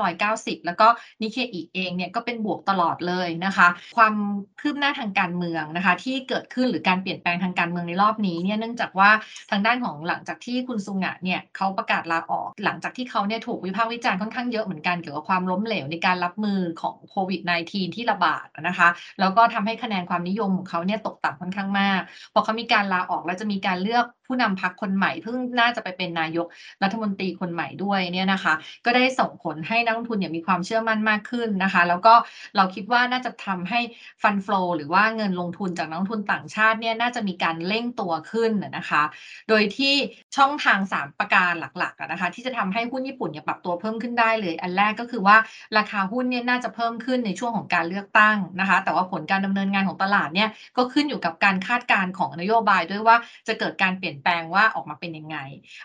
1990 แล้วก็นิเคอีเองเนี่ยก็เป็นบวกตลอดเลยนะคะ ความคืบหน้าทางการเมืองนะคะ ที่เกิดขึ้นหรือการเปลี่ยนแปลงทางการเมืองในรอบนี้เนี่ยเนื่องจากว่าทางด้านของหลังจากที่คุณซุงะเนี่ยเขาประกาศลาออก หลังจากที่เขาเนี่ยถูกวิพากษ์วิจารณ์ค่อนข้างเยอะเหมือนกันเกี่ยวกับความล้มเหลวในการรับมือของโควิด -19 ที่ระบาดนะคะ แล้วก็ทำให้คะแนนความนิยมของเขาเนี่ยตกต่ำค่อนข้างมาก พอเขามีการลาออกแล้วจะมีการเลือกผู้นำพรรคคนใหม่เพิ่งน่าจะไปเป็นนายกรัฐมนตรีคนใหม่ด้วยเนี่ยนะคะ ก็ได้ส่งผลให้นักลงทุนเนี่ยมีความเชื่อมั่นมากขึ้นนะคะ แล้วก็เราคิดว่าน่าจะทำให้ฟันฟลอหรือว่าเงินลงทุนจากนักลงทุนต่างชาติเนี่ยน่าจะมีการเร่งตัวขึ้นนะคะ โดยที่ช่องทาง 3 ประการหลักๆนะคะ ที่จะทำให้หุ้นญี่ปุ่นเนี่ยปรับตัวเพิ่มขึ้นได้เลย อันแรกก็คือว่าราคาหุ้นเนี่ยน่าจะเพิ่มขึ้นในช่วงของการเลือกตั้งนะคะ แต่ว่าผลการดำเนินงานของตลาดเนี่ยก็ขึ้นอยู่กับการคาดการณ์ของนโยบายด้วยว่าจะเกิดการเปลี่ยนแปลงว่าออกมาเป็นยังไง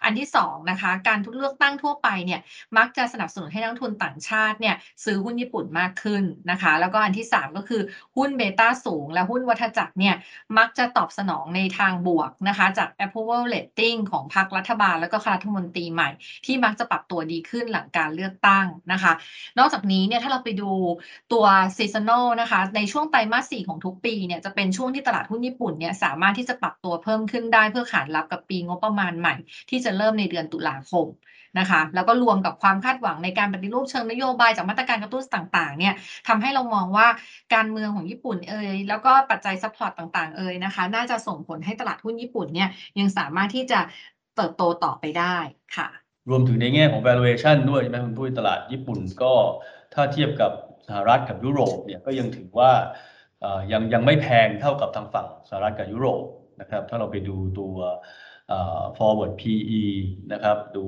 อันที่2นะคะการทุกเลือกตั้งทั่วไปเนี่ยมักจะสนับสนุนให้นักทุนต่างชาติเนี่ยซื้อหุ้นญี่ปุ่นมากขึ้นนะคะ แล้วก็อันที่ 3 ก็คือหุ้นเบต้าสูง และหุ้นวัฏจักรเนี่ยมักจะตอบสนองในทางบวกนะคะจาก approval rating ของพรรครัฐบาลแล้วก็คณะรัฐมนตรีใหม่ ที่มักจะปรับตัวดีขึ้นหลังการเลือกตั้งนะคะ นอกจากนี้เนี่ยถ้าเราไปดูตัว seasonal นะคะในช่วงไตรมาส4ของทุกปีเนี่ยจะเป็นช่วงที่ตลาดหุ้นญี่ปุ่นเนี่ยสามารถที่จะปรับตัวเพิ่มขึ้นได้เพื่อขานรับกับปีงบประมาณใหม่ ที่จะเริ่มในเดือนตุลาคมนะคะแล้วก็รวมกับความคาดหวังในการปฏิรูปเชิงนโยบายจากมาตรการกระตุ้นต่างๆเนี่ยทำให้เรามองว่าการเมืองของญี่ปุ่นเอยแล้วก็ปัจจัย support ต่างๆเอยนะคะ น่าจะส่งผลให้ตลาดหุ้นญี่ปุ่นเนี่ยยังสามารถที่จะ เติบโตต่อไปได้ค่ะ รวมถึงในแง่ของ valuation ด้วยใช่ไหมคุณตุ้ยตลาดญี่ปุ่นก็ถ้าเทียบกับสหรัฐกับยุโรปเนี่ยก็ยังถือว่ายังยังไม่แพงเท่ากับทางฝั่งสหรัฐกับยุโรปนะครับ ถ้าเราไปดูตัว forward PE นะครับ ดู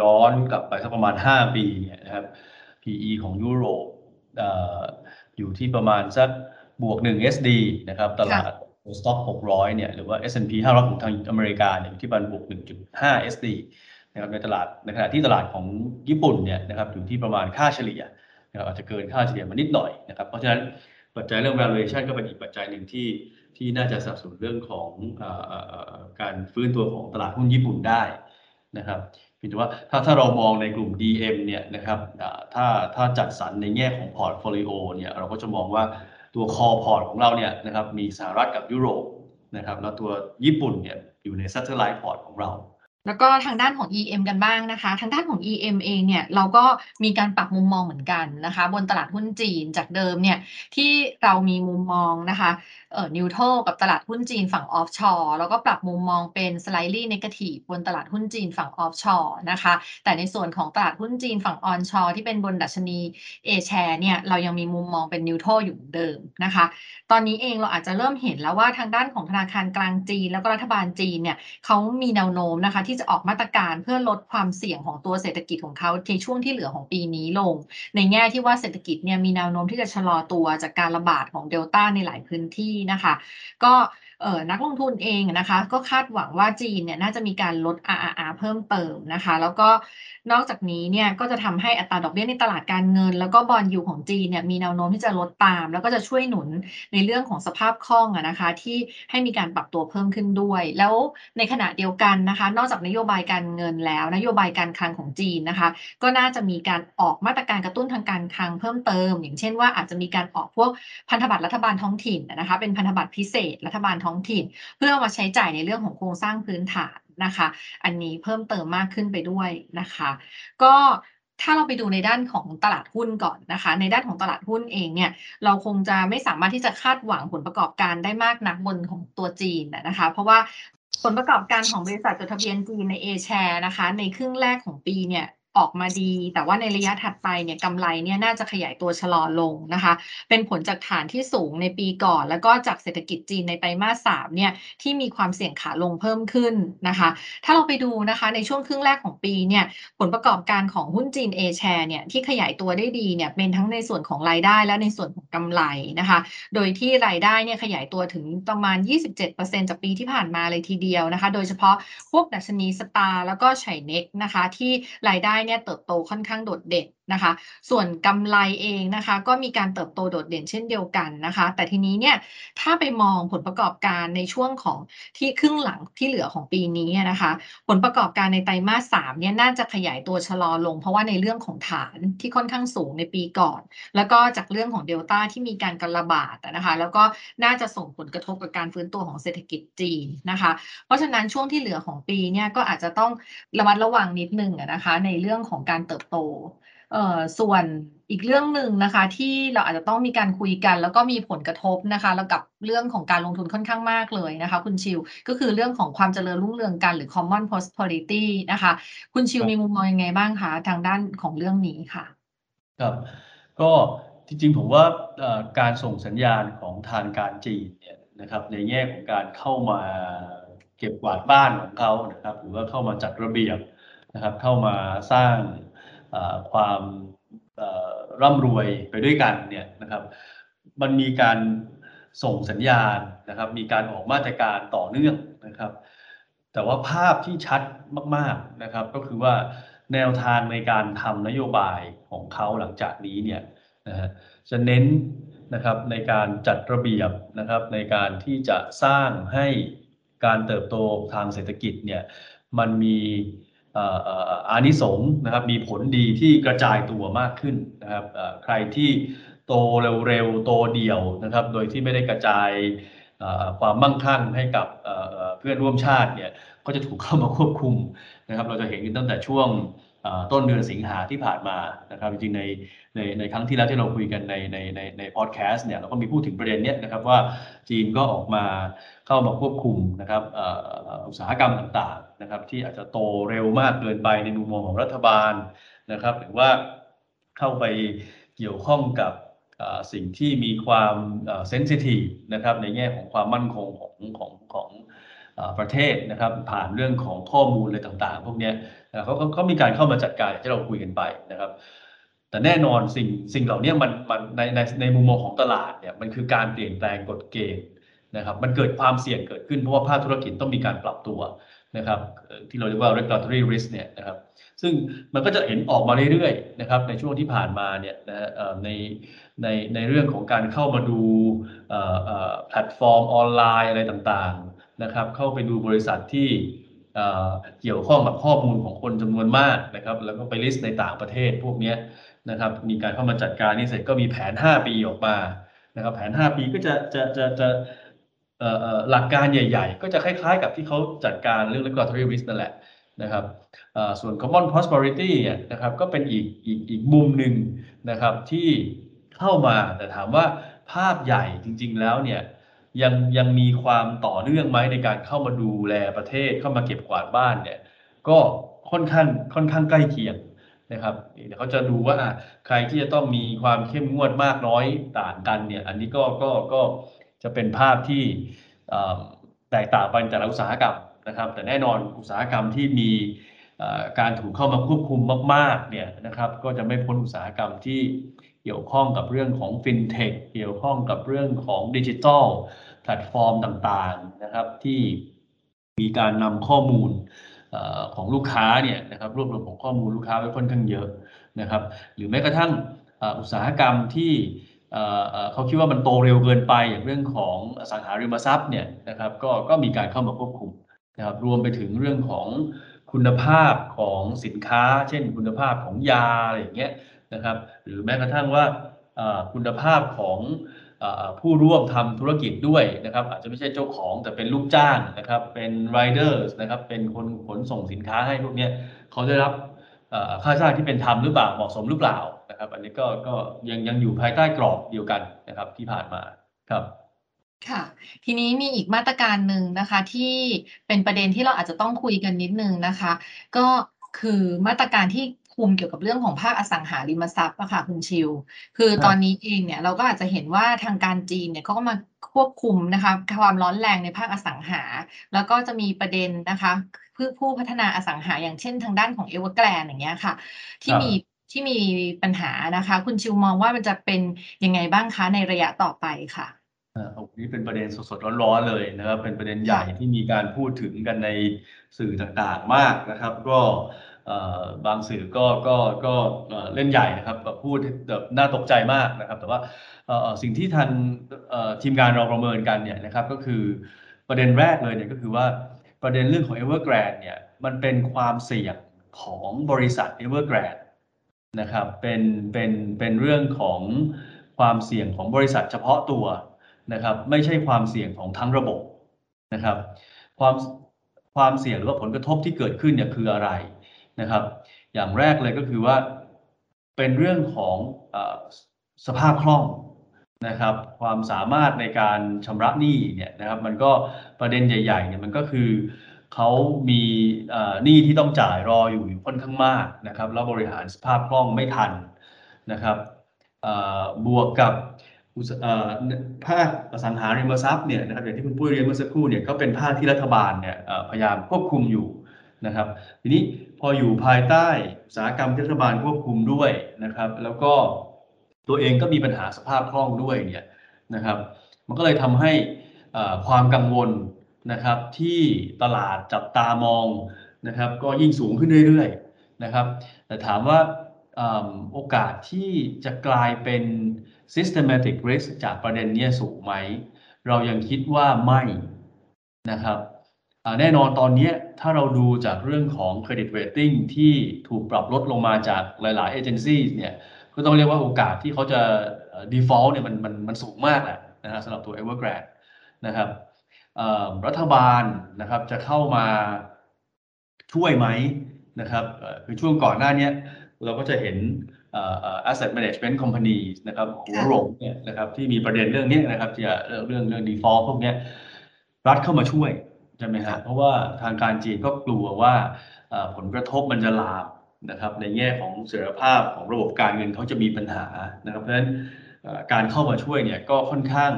ย้อนกลับไปสักประมาณ 5 ปีเนี่ยนะครับ PE ของยุโรปอยู่ที่ประมาณสักบวก 1 SD นะครับ ตลาด Stock 600 เนี่ย หรือว่า S&P 500 ของทางอเมริกาเนี่ยอยู่ที่ประมาณบวก1.5 SD นะครับในตลาดในขณะที่ตลาดของญี่ปุ่นเนี่ยนะครับอยู่ที่ประมาณค่าเฉลี่ยนะครับอาจจะเกินค่าเฉลี่ยมานิดหน่อยนะครับ เพราะฉะนั้นปัจจัยเรื่อง valuation ก็เป็นอีกปัจจัยหนึ่งที่ที่น่าจะสนับสนุนเรื่องของอการฟื้นตัวของตลาดหุ้นญี่ปุ่นได้นะครับเพียงแต่ว่าถ้าถ้าเรามองในกลุ่ม DM เนี่ยนะครับถ้าถ้าจัดสรรในแง่ของ portfolio เนี่ยเราก็จะมองว่า ตัว core port ของเราเนี่ยนะครับมีสหรัฐกับยุโรปนะครับแล้วตัวญี่ปุ่นเนี่ยอยู่ใน satellite port ของเราแล้วก็ทางด้านของ EM กันบ้างนะคะ ทางด้านของ EM เองเนี่ยเราก็มีการปรับมุมมองเหมือนกันนะคะ บนตลาดหุ้นจีนจากเดิมเนี่ยที่เรามีมุมมองนะคะ เอ่อ neutral กับตลาดหุ้นจีนฝั่ง offshore แล้วก็ปรับมุมมองเป็น slightly negative บนตลาดหุ้นจีนฝั่ง offshore นะคะ แต่ในส่วนของตลาดหุ้นจีนฝั่ง onshore ที่เป็นบนดัชนี A-Share เนี่ยเรายังมีมุมมองเป็น neutral อยู่เดิมนะคะ ตอนนี้เองเราอาจจะเริ่มเห็นแล้วว่าทางด้านของธนาคารกลางจีน แล้วก็รัฐบาลจีนเนี่ยเขามีแนวโน้มนะคะ ที่จะออกมาตรการเพื่อลดความเสี่ยงของตัวเศรษฐกิจของเขาในช่วงที่เหลือของปีนี้ลง ในแง่ที่ว่าเศรษฐกิจเนี่ยมีแนวโน้มที่จะชะลอตัวจากการระบาดของเดลต้าในหลายพื้นที่นะคะ ก็นักลงทุนเองนะคะ ก็คาดหวังว่าจีนเนี่ยน่าจะมีการลด RRR เพิ่มเติมนะคะ แล้วก็นอกจากนี้เนี่ยก็จะทำให้อัตราดอกเบี้ยในตลาดการเงิน แล้วก็บอลยูของจีนเนี่ยมีแนวโน้มที่จะลดตาม แล้วก็จะช่วยหนุนในเรื่องของสภาพคล่องนะคะ ที่ให้มีการปรับตัวเพิ่มขึ้นด้วย แล้วในขณะเดียวกันนะคะ นอกจากนโยบายการเงินแล้ว นโยบายการคลังของจีนนะคะ ก็น่าจะมีการออกมาตรการกระตุ้นทางการคลังเพิ่มเติม อย่างเช่นว่าอาจจะมีการออกพวกพันธบัตรรัฐบาลท้องถิ่นนะคะ เป็นพันธบัตรพิเศษรัฐบาลท้องถิ่น เพื่อมาใช้จ่ายในเรื่องของโครงสร้างพื้นฐาน นะคะ อันนี้เพิ่มเติมมากขึ้นไปด้วยนะคะ ก็ถ้าเราไปดูในด้านของตลาดหุ้นก่อนนะคะ ในด้านของตลาดหุ้นเองเนี่ย เราคงจะไม่สามารถที่จะคาดหวังผลประกอบการได้มากนักบนของตัวจีนนะคะ เพราะว่าผลประกอบการของบริษัทจดทะเบียนจีนใน A share นะคะ ในครึ่งแรกของปีเนี่ย ออกมาดี แต่ว่าในระยะถัดไปเนี่ยกำไรเนี่ยน่าจะขยายตัวชะลอลงนะคะ เป็นผลจากฐานที่สูงในปีก่อน แล้วก็จากเศรษฐกิจจีนในไตรมาสสามเนี่ยที่มีความเสี่ยงขาลงเพิ่มขึ้นนะคะ ถ้าเราไปดูนะคะในช่วงครึ่งแรกของปีเนี่ยผลประกอบการของหุ้นจีน A share เนี่ยที่ขยายตัวได้ดีเนี่ยเป็นทั้งในส่วนของรายได้และในส่วนของกำไรนะคะ โดยที่รายได้เนี่ยขยายตัวถึงประมาณ 27%จากปีที่ผ่านมาเลยทีเดียวนะคะ โดยเฉพาะพวกดัชนีสตาร์แล้วก็ไฉเน็กนะคะที่รายได้เนี่ยเติบโตค่อนข้างโดดเด่นนะคะ ส่วนกำไรเองนะคะ ก็มีการเติบโตโดดเด่นเช่นเดียวกันนะคะ แต่ทีนี้เนี่ยถ้าไปมองผลประกอบการในช่วงของที่ครึ่งหลังที่เหลือของปีนี้นะคะ ผลประกอบการในไตรมาสสามเนี่ยน่าจะขยายตัวชะลอลง เพราะว่าในเรื่องของฐานที่ค่อนข้างสูงในปีก่อน แล้วก็จากเรื่องของเดลต้าที่มีการกระบาดนะคะ แล้วก็น่าจะส่งผลกระทบกับการฟื้นตัวของเศรษฐกิจจีนนะคะ เพราะฉะนั้นช่วงที่เหลือของปีเนี่ยก็อาจจะต้องระมัดระวังนิดนึงนะคะ ในเรื่องของการเติบโต เอ่อส่วนอีกเรื่องหนึ่งนะคะ ที่เราอาจจะต้องมีการคุยกัน แล้วก็มีผลกระทบนะคะ แล้วกับเรื่องของการลงทุนค่อนข้างมากเลยนะคะ คุณชิว ก็คือเรื่องของความเจริญรุ่งเรืองกันหรือ common prosperity นะคะ คุณชิวครับมีมุมมองยังไงบ้างคะทางด้านของเรื่องนี้ค่ะครับก็จริงๆผมว่าเอ่อการส่งสัญญาณของทางการจีนเนี่ยนะครับในแง่ของการเข้ามาเก็บกวาดบ้านของเขานะครับ หรือว่าเข้ามาจัดระเบียบนะครับ เข้ามาสร้างเอ่อ ความร่ำรวยไปด้วยกันเนี่ยนะครับมันมีการส่งสัญญาณนะครับ มีการออกมาตรการต่อเนื่องนะครับ แต่ว่าภาพที่ชัดมากๆนะครับ ก็คือว่าแนวทางในการทำนโยบายของเขาหลังจากนี้เนี่ยนะฮะจะเน้นนะครับในการจัดระเบียบนะครับในการที่จะสร้างให้การเติบโตทางเศรษฐกิจเนี่ยมันมี อานิสงส์นะครับมีผลดีที่กระจายตัวมากขึ้นนะครับใครที่โตเร็วๆโตเดี่ยวนะครับ โดยที่ไม่ได้กระจายความมั่งคั่งให้กับเพื่อนร่วมชาติเนี่ยก็จะถูกเข้ามาควบคุมนะครับ เราจะเห็นตั้งแต่ช่วง ต้นเดือนสิงหาที่ผ่านมานะครับจริงๆในในในครั้งที่แล้วที่เราคุยกันในในในในพอดแคสต์เนี่ยเราก็มีพูดถึงประเด็นเนี้ยนะครับว่าจีนก็ออกมาเข้ามาควบคุมนะครับอุตสาหกรรมต่างๆนะครับที่อาจจะโตเร็วมากเกินไปในมุมมองของรัฐบาลนะครับหรือว่าเข้าไปเกี่ยวข้องกับสิ่งที่มีความเซนซิทีฟนะครับในแง่ของความมั่นคงของของของ ประเทศนะครับผ่านเรื่องของข้อมูลอะไรต่างๆ พวกนี้เขาเขาเขามีการเข้ามาจัดการที่เราคุยกันไปนะครับ แต่แน่นอนสิ่งสิ่งเหล่านี้มันมันในในในมุมมองของตลาดเนี่ยมันคือการเปลี่ยนแปลงกฎเกณฑ์นะครับมันเกิดความเสี่ยงเกิดขึ้นเพราะว่าภาคธุรกิจต้องมีการปรับตัวนะครับที่เราเรียกว่า regulatory risk เนี่ยนะครับซึ่งมันก็จะเห็นออกมาเรื่อยๆนะครับในช่วงที่ผ่านมาเนี่ยนะในในในเรื่องของการเข้ามาดูแพลตฟอร์มออนไลน์อะไรต่างๆ นะครับ เข้าไปดูบริษัทที่เกี่ยวข้องกับข้อมูลของคนจำนวนมากนะครับ แล้วก็ไป list ในต่างประเทศพวกนี้นะครับ มีการเข้ามาจัดการนี่เสร็จก็มีแผน 5 ปีออกมานะครับ แผน 5 ปีก็จะจะจะจะเอ่อเอ่อหลักการใหญ่ ๆ ก็จะคล้ายๆ กับที่เขาจัดการเรื่อง regulatory risk นั่นแหละนะครับเอ่อส่วน common prosperity เนี่ยนะครับก็เป็นอีกอีกอีกมุมหนึ่งนะครับที่เข้ามาแต่ถามว่าภาพใหญ่จริง ๆ แล้วเนี่ย ยังยังมีความต่อเนื่องไหมในการเข้ามาดูแลประเทศเข้ามาเก็บกวาดบ้านเนี่ย ก็ค่อนข้างค่อนข้างใกล้เคียงนะครับเดี๋ยวเขาจะดูว่าใครที่จะต้องมีความเข้มงวดมากน้อยต่างกันเนี่ย อันนี้ก็ก็ก็จะเป็นภาพที่แตกต่างไปแต่ละอุตสาหกรรมนะครับ แต่แน่นอนอุตสาหกรรมที่มีการถูกเข้ามาควบคุมมาก ๆ เนี่ยนะครับ ก็จะไม่พ้นอุตสาหกรรมที่ เกี่ยวข้องกับเรื่องของฟินเทคเกี่ยวข้องกับเรื่องของดิจิทัลแพลตฟอร์ม่างๆนะครับที่มีการนำข้อมูลอของลูกค้าเนี่ยนะครับรวบรวมของข้อมูลลูกค้าไว้ค่อนข้างเยอะนะครับ หรือแม้กระทั่งอุตสาหกรรมที่เอ่อเอ่อเขาคิดว่ามันโตเร็วเกินไปอย่างเรื่องของอสังหาริมทรัพย์เนี่ยนะครับก็ก็มีการเข้ามาควบคุมนะครับรวมไปถึงเรื่องของคุณภาพของสินค้า เช่น คุณภาพของยาอะไรอย่างเงี้ย นะครับ หรือแม้กระทั่งว่าคุณภาพของอผู้ร่วมทำธุรกิจด้วยนะครับ อาจจะไม่ใช่เจ้าของแต่เป็นลูกจ้างนะครับ เป็น riders นะครับ เป็นคนขนส่งสินค้าให้พวกนี้เขาได้รับค่าจ้างที่เป็นธรรมหรือเปล่าเหมาะสมหรือเปล่านะครับ อันนี้ก็ก็ยังยังอยู่ภายใต้กรอบเดียวกันนะครับที่ผ่านมาครับค่ะ ทีนี้มีอีกมาตรการหนึ่งนะคะ ที่เป็นประเด็นที่เราอาจจะต้องคุยกันนิดนึงนะคะ ก็คือมาตรการที่ คุมเกี่ยวกับเรื่องของภาคอสังหาริมทรัพย์อะค่ะคุณชิว คือครับตอนนี้เองเนี่ยเราก็อาจจะเห็นว่าทางการจีนเนี่ยเขาก็มาควบคุมนะคะความร้อนแรงในภาคอสังหา แล้วก็จะมีประเด็นนะคะผู้ผู้พัฒนาอสังหาอย่างเช่นทางด้านของเอเวอร์แกรนอย่างเงี้ยค่ะ ที่ครับมีที่มีปัญหานะคะ คุณชิวมองว่ามันจะเป็นยังไงบ้างคะในระยะต่อไปค่ะอ่าโอ้โหนี่เป็นประเด็นสดๆร้อนๆเลยนะครับ เป็นประเด็นใหญ่ที่มีการพูดถึงกันในสื่อต่างๆมากนะครับ ก็เอ่อ บางสื่อก็ก็ก็เล่นใหญ่นะครับแบบพูดแบบน่าตกใจมากนะครับ แต่ว่าสิ่งที่ทางเอ่อทีมงานเราประเมินกันเนี่ยนะครับก็คือประเด็นแรกเลยเนี่ยก็คือว่าประเด็นเรื่องของ Evergrande เนี่ยมันเป็นความเสี่ยงของบริษัท Evergrande นะครับเป็นเป็นเป็นเรื่องของความเสี่ยงของบริษัทเฉพาะตัวนะครับ ไม่ใช่ความเสี่ยงของทั้งระบบนะครับ ความความเสี่ยงหรือว่าผลกระทบที่เกิดขึ้นเนี่ยคืออะไร นะครับ อย่างแรกเลยก็คือว่าเป็นเรื่องของอสภาพคล่องนะครับ ความสามารถในการชำระหนี้เนี่ยนะครับ มันก็ประเด็นใหญ่ๆเนี่ยมันก็คือเขามีหนี้ที่ต้องจ่ายรออยู่ค่อนข้างมากนะครับ แล้วบริหารสภาพคล่องไม่ทันนะครับบวกกับภาคอสังหาริมทรัพย์เนี่ยนะครับอย่างที่คุณปุ้ยเรียนเมื่อสักครู่เนี่ยก็เป็นภาคที่รัฐบาลเนี่ยพยายามควบคุมอยู่นะครับ ทีนี้ พออยู่ภายใต้อุตสาหกรรมรัฐบาลควบคุมด้วยนะครับ แล้วก็ตัวเองก็มีปัญหาสภาพคล่องด้วยเนี่ยนะครับ มันก็เลยทำให้ความกังวลนะครับที่ตลาดจับตามองนะครับ ก็ยิ่งสูงขึ้นเรื่อยๆนะครับ แต่ถามว่าโอกาสที่จะกลายเป็น systematic risk จากประเด็นนี้สูงไหม เรายังคิดว่าไม่นะครับ แน่นอนตอนนี้ถ้าเราดูจากเรื่องของ credit rating ที่ถูกปรับลดลงมาจากหลายๆ agency เนี่ยก็ต้องเรียกว่าโอกาสที่เขาจะเอ่อ default เนี่ยมันมันมันสูงมากแหละนะฮะสำหรับตัว Evergrande นะครับรัฐบาลนะครับจะเข้ามาช่วยไหมนะครับคือช่วงก่อนหน้านี้เราก็จะเห็นอ่อเอ่อ asset management company นะครับหัวโรงเนี่ยนะครับที่มีประเด็นเรื่องนี้นะครับที่จะเรื่องเรื่องเรื่อง default พวกนี้รัฐเข้ามาช่วย ช่ไหมครับเพราะว่าทางการจีนก็กลัวว่าเอ่อผลกระทบมันจะลามนะครับในแง่ของเสถียรภาพของระบบการเงินเขาจะมีปัญหานะครับ เพราะฉะนั้นเอ่อการเข้ามาช่วยเนี่ยก็ค่อนข้าง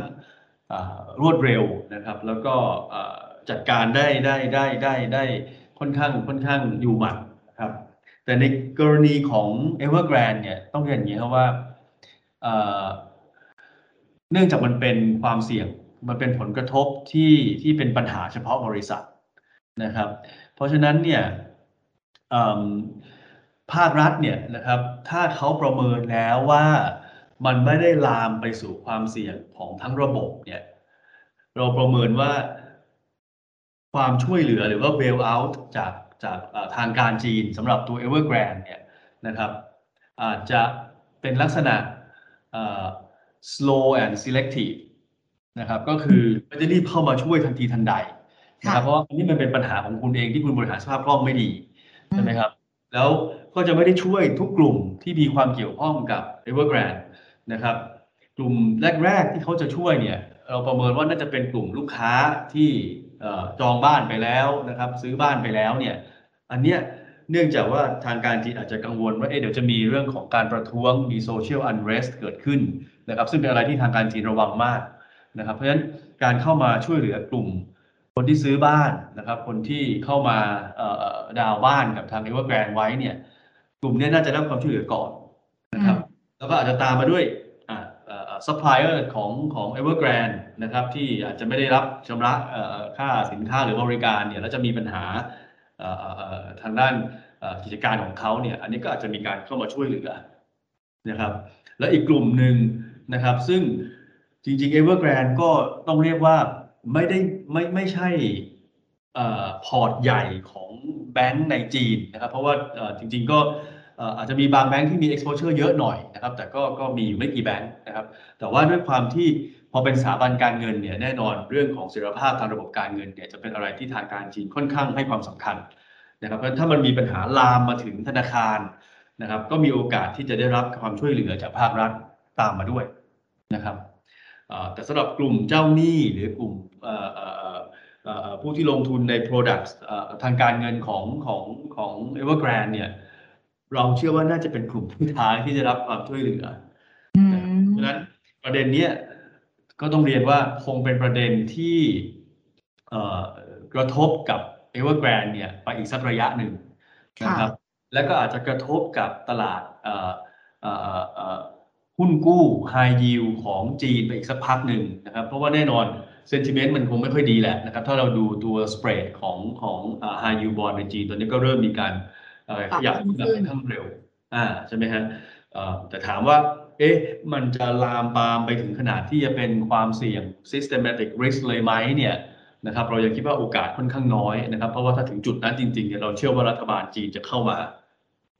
อ่ารวดเร็วนะครับ แล้วก็อ่าจัดการได้ได้ได้ได้ได้ค่อนข้างค่อนข้างอยู่หมัดนะครับ แต่ในกรณีของ Evergrande เนี่ยต้องเรียนอย่างนี้ครับว่าเอ่อเนื่องจากมันเป็นความเสี่ยง มันเป็นผลกระทบที่ที่เป็นปัญหาเฉพาะบริษัทนะครับ เพราะฉะนั้นเนี่ยภาครัฐเนี่ยนะครับ ถ้าเขาประเมินแล้วว่ามันไม่ได้ลามไปสู่ความเสี่ยงของทั้งระบบเนี่ย เราประเมินว่าความช่วยเหลือหรือว่า bail out จากจากทางการจีนสำหรับตัว Evergrande เนี่ยนะครับ อาจจะเป็นลักษณะ slow and selective นะครับ ก็คือไม่ได้รีบเข้ามาช่วยทันทีทันใดนะครับค่ะเพราะว่าอันนี้มันเป็นปัญหาของคุณเองที่คุณบริหารสภาพคล่องไม่ดีใช่ไหมครับ แล้วก็จะไม่ได้ช่วยทุกกลุ่มที่มีความเกี่ยวข้องกับ Evergrande นะครับกลุ่มแรก ๆ ที่เขาจะช่วยเนี่ยเราประเมินว่าน่าจะเป็นกลุ่มลูกค้าที่เอ่อจองบ้านไปแล้วนะครับ ซื้อบ้านไปแล้วเนี่ยอันเนี้ยเนื่องจากว่าทางการจีนอาจจะกังวลว่าเอ๊ะเดี๋ยวจะมีเรื่องของการประท้วงมี social unrest เกิดขึ้นนะครับ ซึ่งเป็นอะไรที่ทางการจีนระวังมาก นะครับเพราะฉะนั้นการเข้ามาช่วยเหลือกลุ่ม คนที่ซื้อบ้านนะครับ คนที่เข้ามาเอ่อ down บ้านกับทาง Evergrande ไว้เนี่ย กลุ่มเนี้ยน่าจะได้รับความช่วยเหลือก่อนนะครับ แล้วก็อาจจะตามมาด้วยอ่าเอ่อซัพพลายเออร์ของของ Evergrande นะครับที่อาจจะไม่ได้รับชำระเอ่อค่าสินค้าหรือบริการเนี่ยแล้วจะมีปัญหาเอ่อเอ่อเอ่อทางด้านเอ่อกิจการของเขาเนี่ยอันนี้ก็อาจจะมีการเข้ามาช่วยเหลือนะครับ แล้วอีกกลุ่มหนึ่งนะครับ ซึ่ง จริงๆ Evergrande ก็ต้องเรียกว่าไม่ได้ไม่ไม่ใช่พอร์ตใหญ่ของแบงก์ในจีนนะครับ เพราะว่าจริง ๆ ก็อาจจะมีบางแบงก์ที่มี exposure เยอะหน่อยนะครับ แต่ก็ก็มีอยู่ไม่กี่แบงก์นะครับ แต่ว่าด้วยความที่พอเป็นสถาบันการเงินเนี่ยแน่นอนเรื่องของเสถียรภาพทางระบบการเงินเนี่ยจะเป็นอะไรที่ทางการจีนค่อนข้างให้ความสำคัญนะครับ เพราะถ้ามันมีปัญหาลามมาถึงธนาคารนะครับ ก็มีโอกาสที่จะได้รับความช่วยเหลือจากภาครัฐตามมาด้วยนะครับ แต่สำหรับกลุ่มเจ้าหนี้หรือกลุ่มเอ่อเอ่อเอ่อเอ่อผู้ที่ลงทุนใน Products เอ่อทางการเงินของของของ Evergrande เนี่ย เราเชื่อว่าน่าจะเป็นกลุ่มท้ายๆที่จะรับความช่วยเหลืออืนะครับมเพราะฉะนั้นประเด็นเนี้ยก็ต้องเรียนว่าคงเป็นประเด็นที่เอ่อกระทบกับ Evergrande เนี่ยไปอีกสักระยะหนึ่งนะครับ และก็อาจจะกระทบกับตลาด เอ่อเอ่อเอ่อหุ้นกู้ High Yield ของจีนไปอีกสักพักหนึ่งนะครับ เพราะว่าแน่นอน sentiment มันคงไม่ค่อยดีแหละนะครับ ถ้าเราดูตัว spread ของของเอ่อ High Yield Bond ในจีนตอนนี้ก็เริ่มมีการเอ่อขยับขึ้นมาค่อนข้างเร็วอ่าใช่ไหมฮะเอ่อแต่ถามว่าเอ๊ะมันจะลามปามไปถึงขนาดที่จะเป็นความเสี่ยง systematic risk เลยไหมเนี่ยนะครับเรายังคิดว่าโอกาสค่อนข้างน้อยนะครับ เพราะว่าถ้าถึงจุดนั้นจริงๆเนี่ยเราเชื่อว่ารัฐบาลจีนจะเข้ามา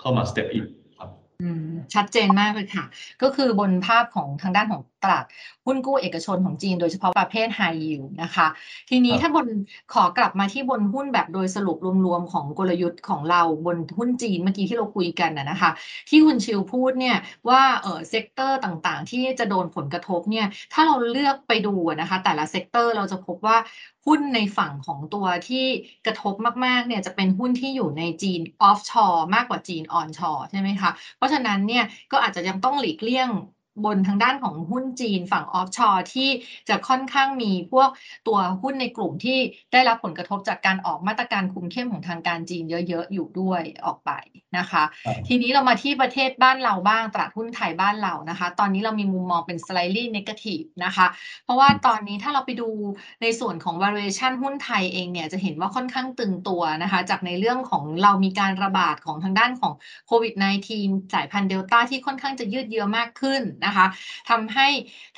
เข้ามา step in ครับอืม ชัดเจนมากเลยค่ะ ก็คือบนภาพของทางด้านของตลาดหุ้นกู้เอกชนของจีน โดยเฉพาะประเภท High Yield นะคะ ทีนี้ครับถ้าบนขอกลับมาที่บนหุ้นแบบโดยสรุปรวมๆของกลยุทธ์ของเราบนหุ้นจีนเมื่อกี้ที่เราคุยกันนะนะคะ ที่คุณชิวพูดเนี่ยว่าเออ sector ต่างๆ ที่จะโดนผลกระทบเนี่ยถ้าเราเลือกไปดูอะนะคะ แต่ละ sector เราจะพบว่าหุ้นในฝั่งของตัวที่กระทบมากๆเนี่ยจะเป็นหุ้นที่อยู่ในจีน offshore มากกว่าจีน onshore ใช่ไหมคะเพราะฉะนั้นเนี่ยก็อาจจะยังต้องหลีกเลี่ยง บนทางด้านของหุ้นจีนฝั่ง offshore ที่จะค่อนข้างมีพวกตัวหุ้นในกลุ่มที่ได้รับผลกระทบจากการออกมาตรการคุมเข้มของทางการจีนเยอะๆ อยู่ด้วยออกไปนะคะครับทีนี้เรามาที่ประเทศบ้านเราบ้างตลาดหุ้นไทยบ้านเรานะคะ ตอนนี้เรามีมุมมองเป็น slightly negative นะคะ เพราะว่าตอนนี้ถ้าเราไปดูในส่วนของ valuation หุ้นไทยเองเนี่ยจะเห็นว่าค่อนข้างตึงตัวนะคะ จากในเรื่องของเรามีการระบาดของทางด้านของโควิด -19 สายพันธุ์เดลต้าที่ค่อนข้างจะยืดเยื้อมากขึ้นนะคะทำให้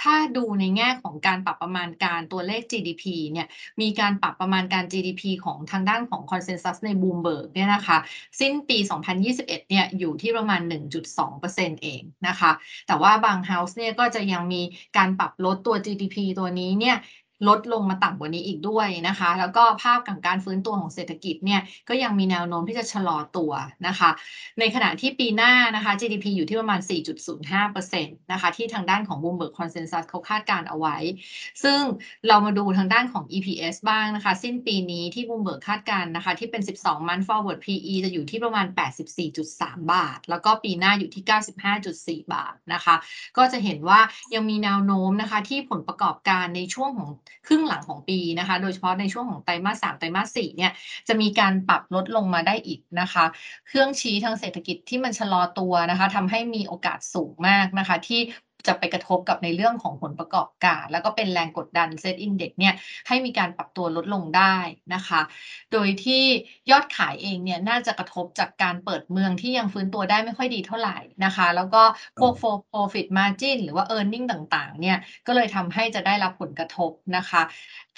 ถ้าดูในแง่ของการปรับประมาณการตัวเลข GDP เนี่ยมีการปรับประมาณการ GDP ของทางด้านของ consensus ใน Bloomberg เนี่ยนะคะสิ้นปี 2021 เนี่ยอยู่ที่ประมาณ 1.2%เองนะคะ แต่ว่าบาง House เนี่ยก็จะยังมีการปรับลดตัว GDP ตัวนี้เนี่ย ลดลงมาต่ำกว่านี้อีกด้วยนะคะ แล้วก็ภาพของการฟื้นตัวของเศรษฐกิจเนี่ยก็ยังมีแนวโน้มที่จะชะลอตัวนะคะ ในขณะที่ปีหน้านะคะ GDP อยู่ที่ประมาณ 4.05%นะคะที่ทางด้านของ Bloomberg Consensus เขาคาดการเอาไว้ ซึ่งเรามาดูทางด้านของ EPS บ้างนะคะ สิ้นปีนี้ที่ Bloomberg คาดการนะคะ ที่เป็น 12 month forward PE จะอยู่ที่ประมาณ 84.3 บาท แล้วก็ปีหน้าอยู่ที่ 95.4 บาทนะคะ ก็จะเห็นว่ายังมีแนวโน้มนะคะที่ผลประกอบการในช่วงของครึ่งหลังของปีนะคะ โดยเฉพาะในช่วงของไตรมาสสามไตรมาสสี่เนี่ยจะมีการปรับลดลงมาได้อีกนะคะ เครื่องชี้ทางเศรษฐกิจที่มันชะลอตัวนะคะทำให้มีโอกาสสูงมากนะคะ ที่จะไปกระทบกับในเรื่องของผลประกอบการ แล้วก็เป็นแรงกดดันเซตอินเด็กเนี่ยให้มีการปรับตัวลดลงได้นะคะ โดยที่ยอดขายเองเนี่ยน่าจะกระทบจากการเปิดเมืองที่ยังฟื้นตัวได้ไม่ค่อยดีเท่าไหร่นะคะ แล้วก็พวก profit margin หรือว่า earning ต่างๆเนี่ยก็เลยทำให้จะได้รับผลกระทบนะคะ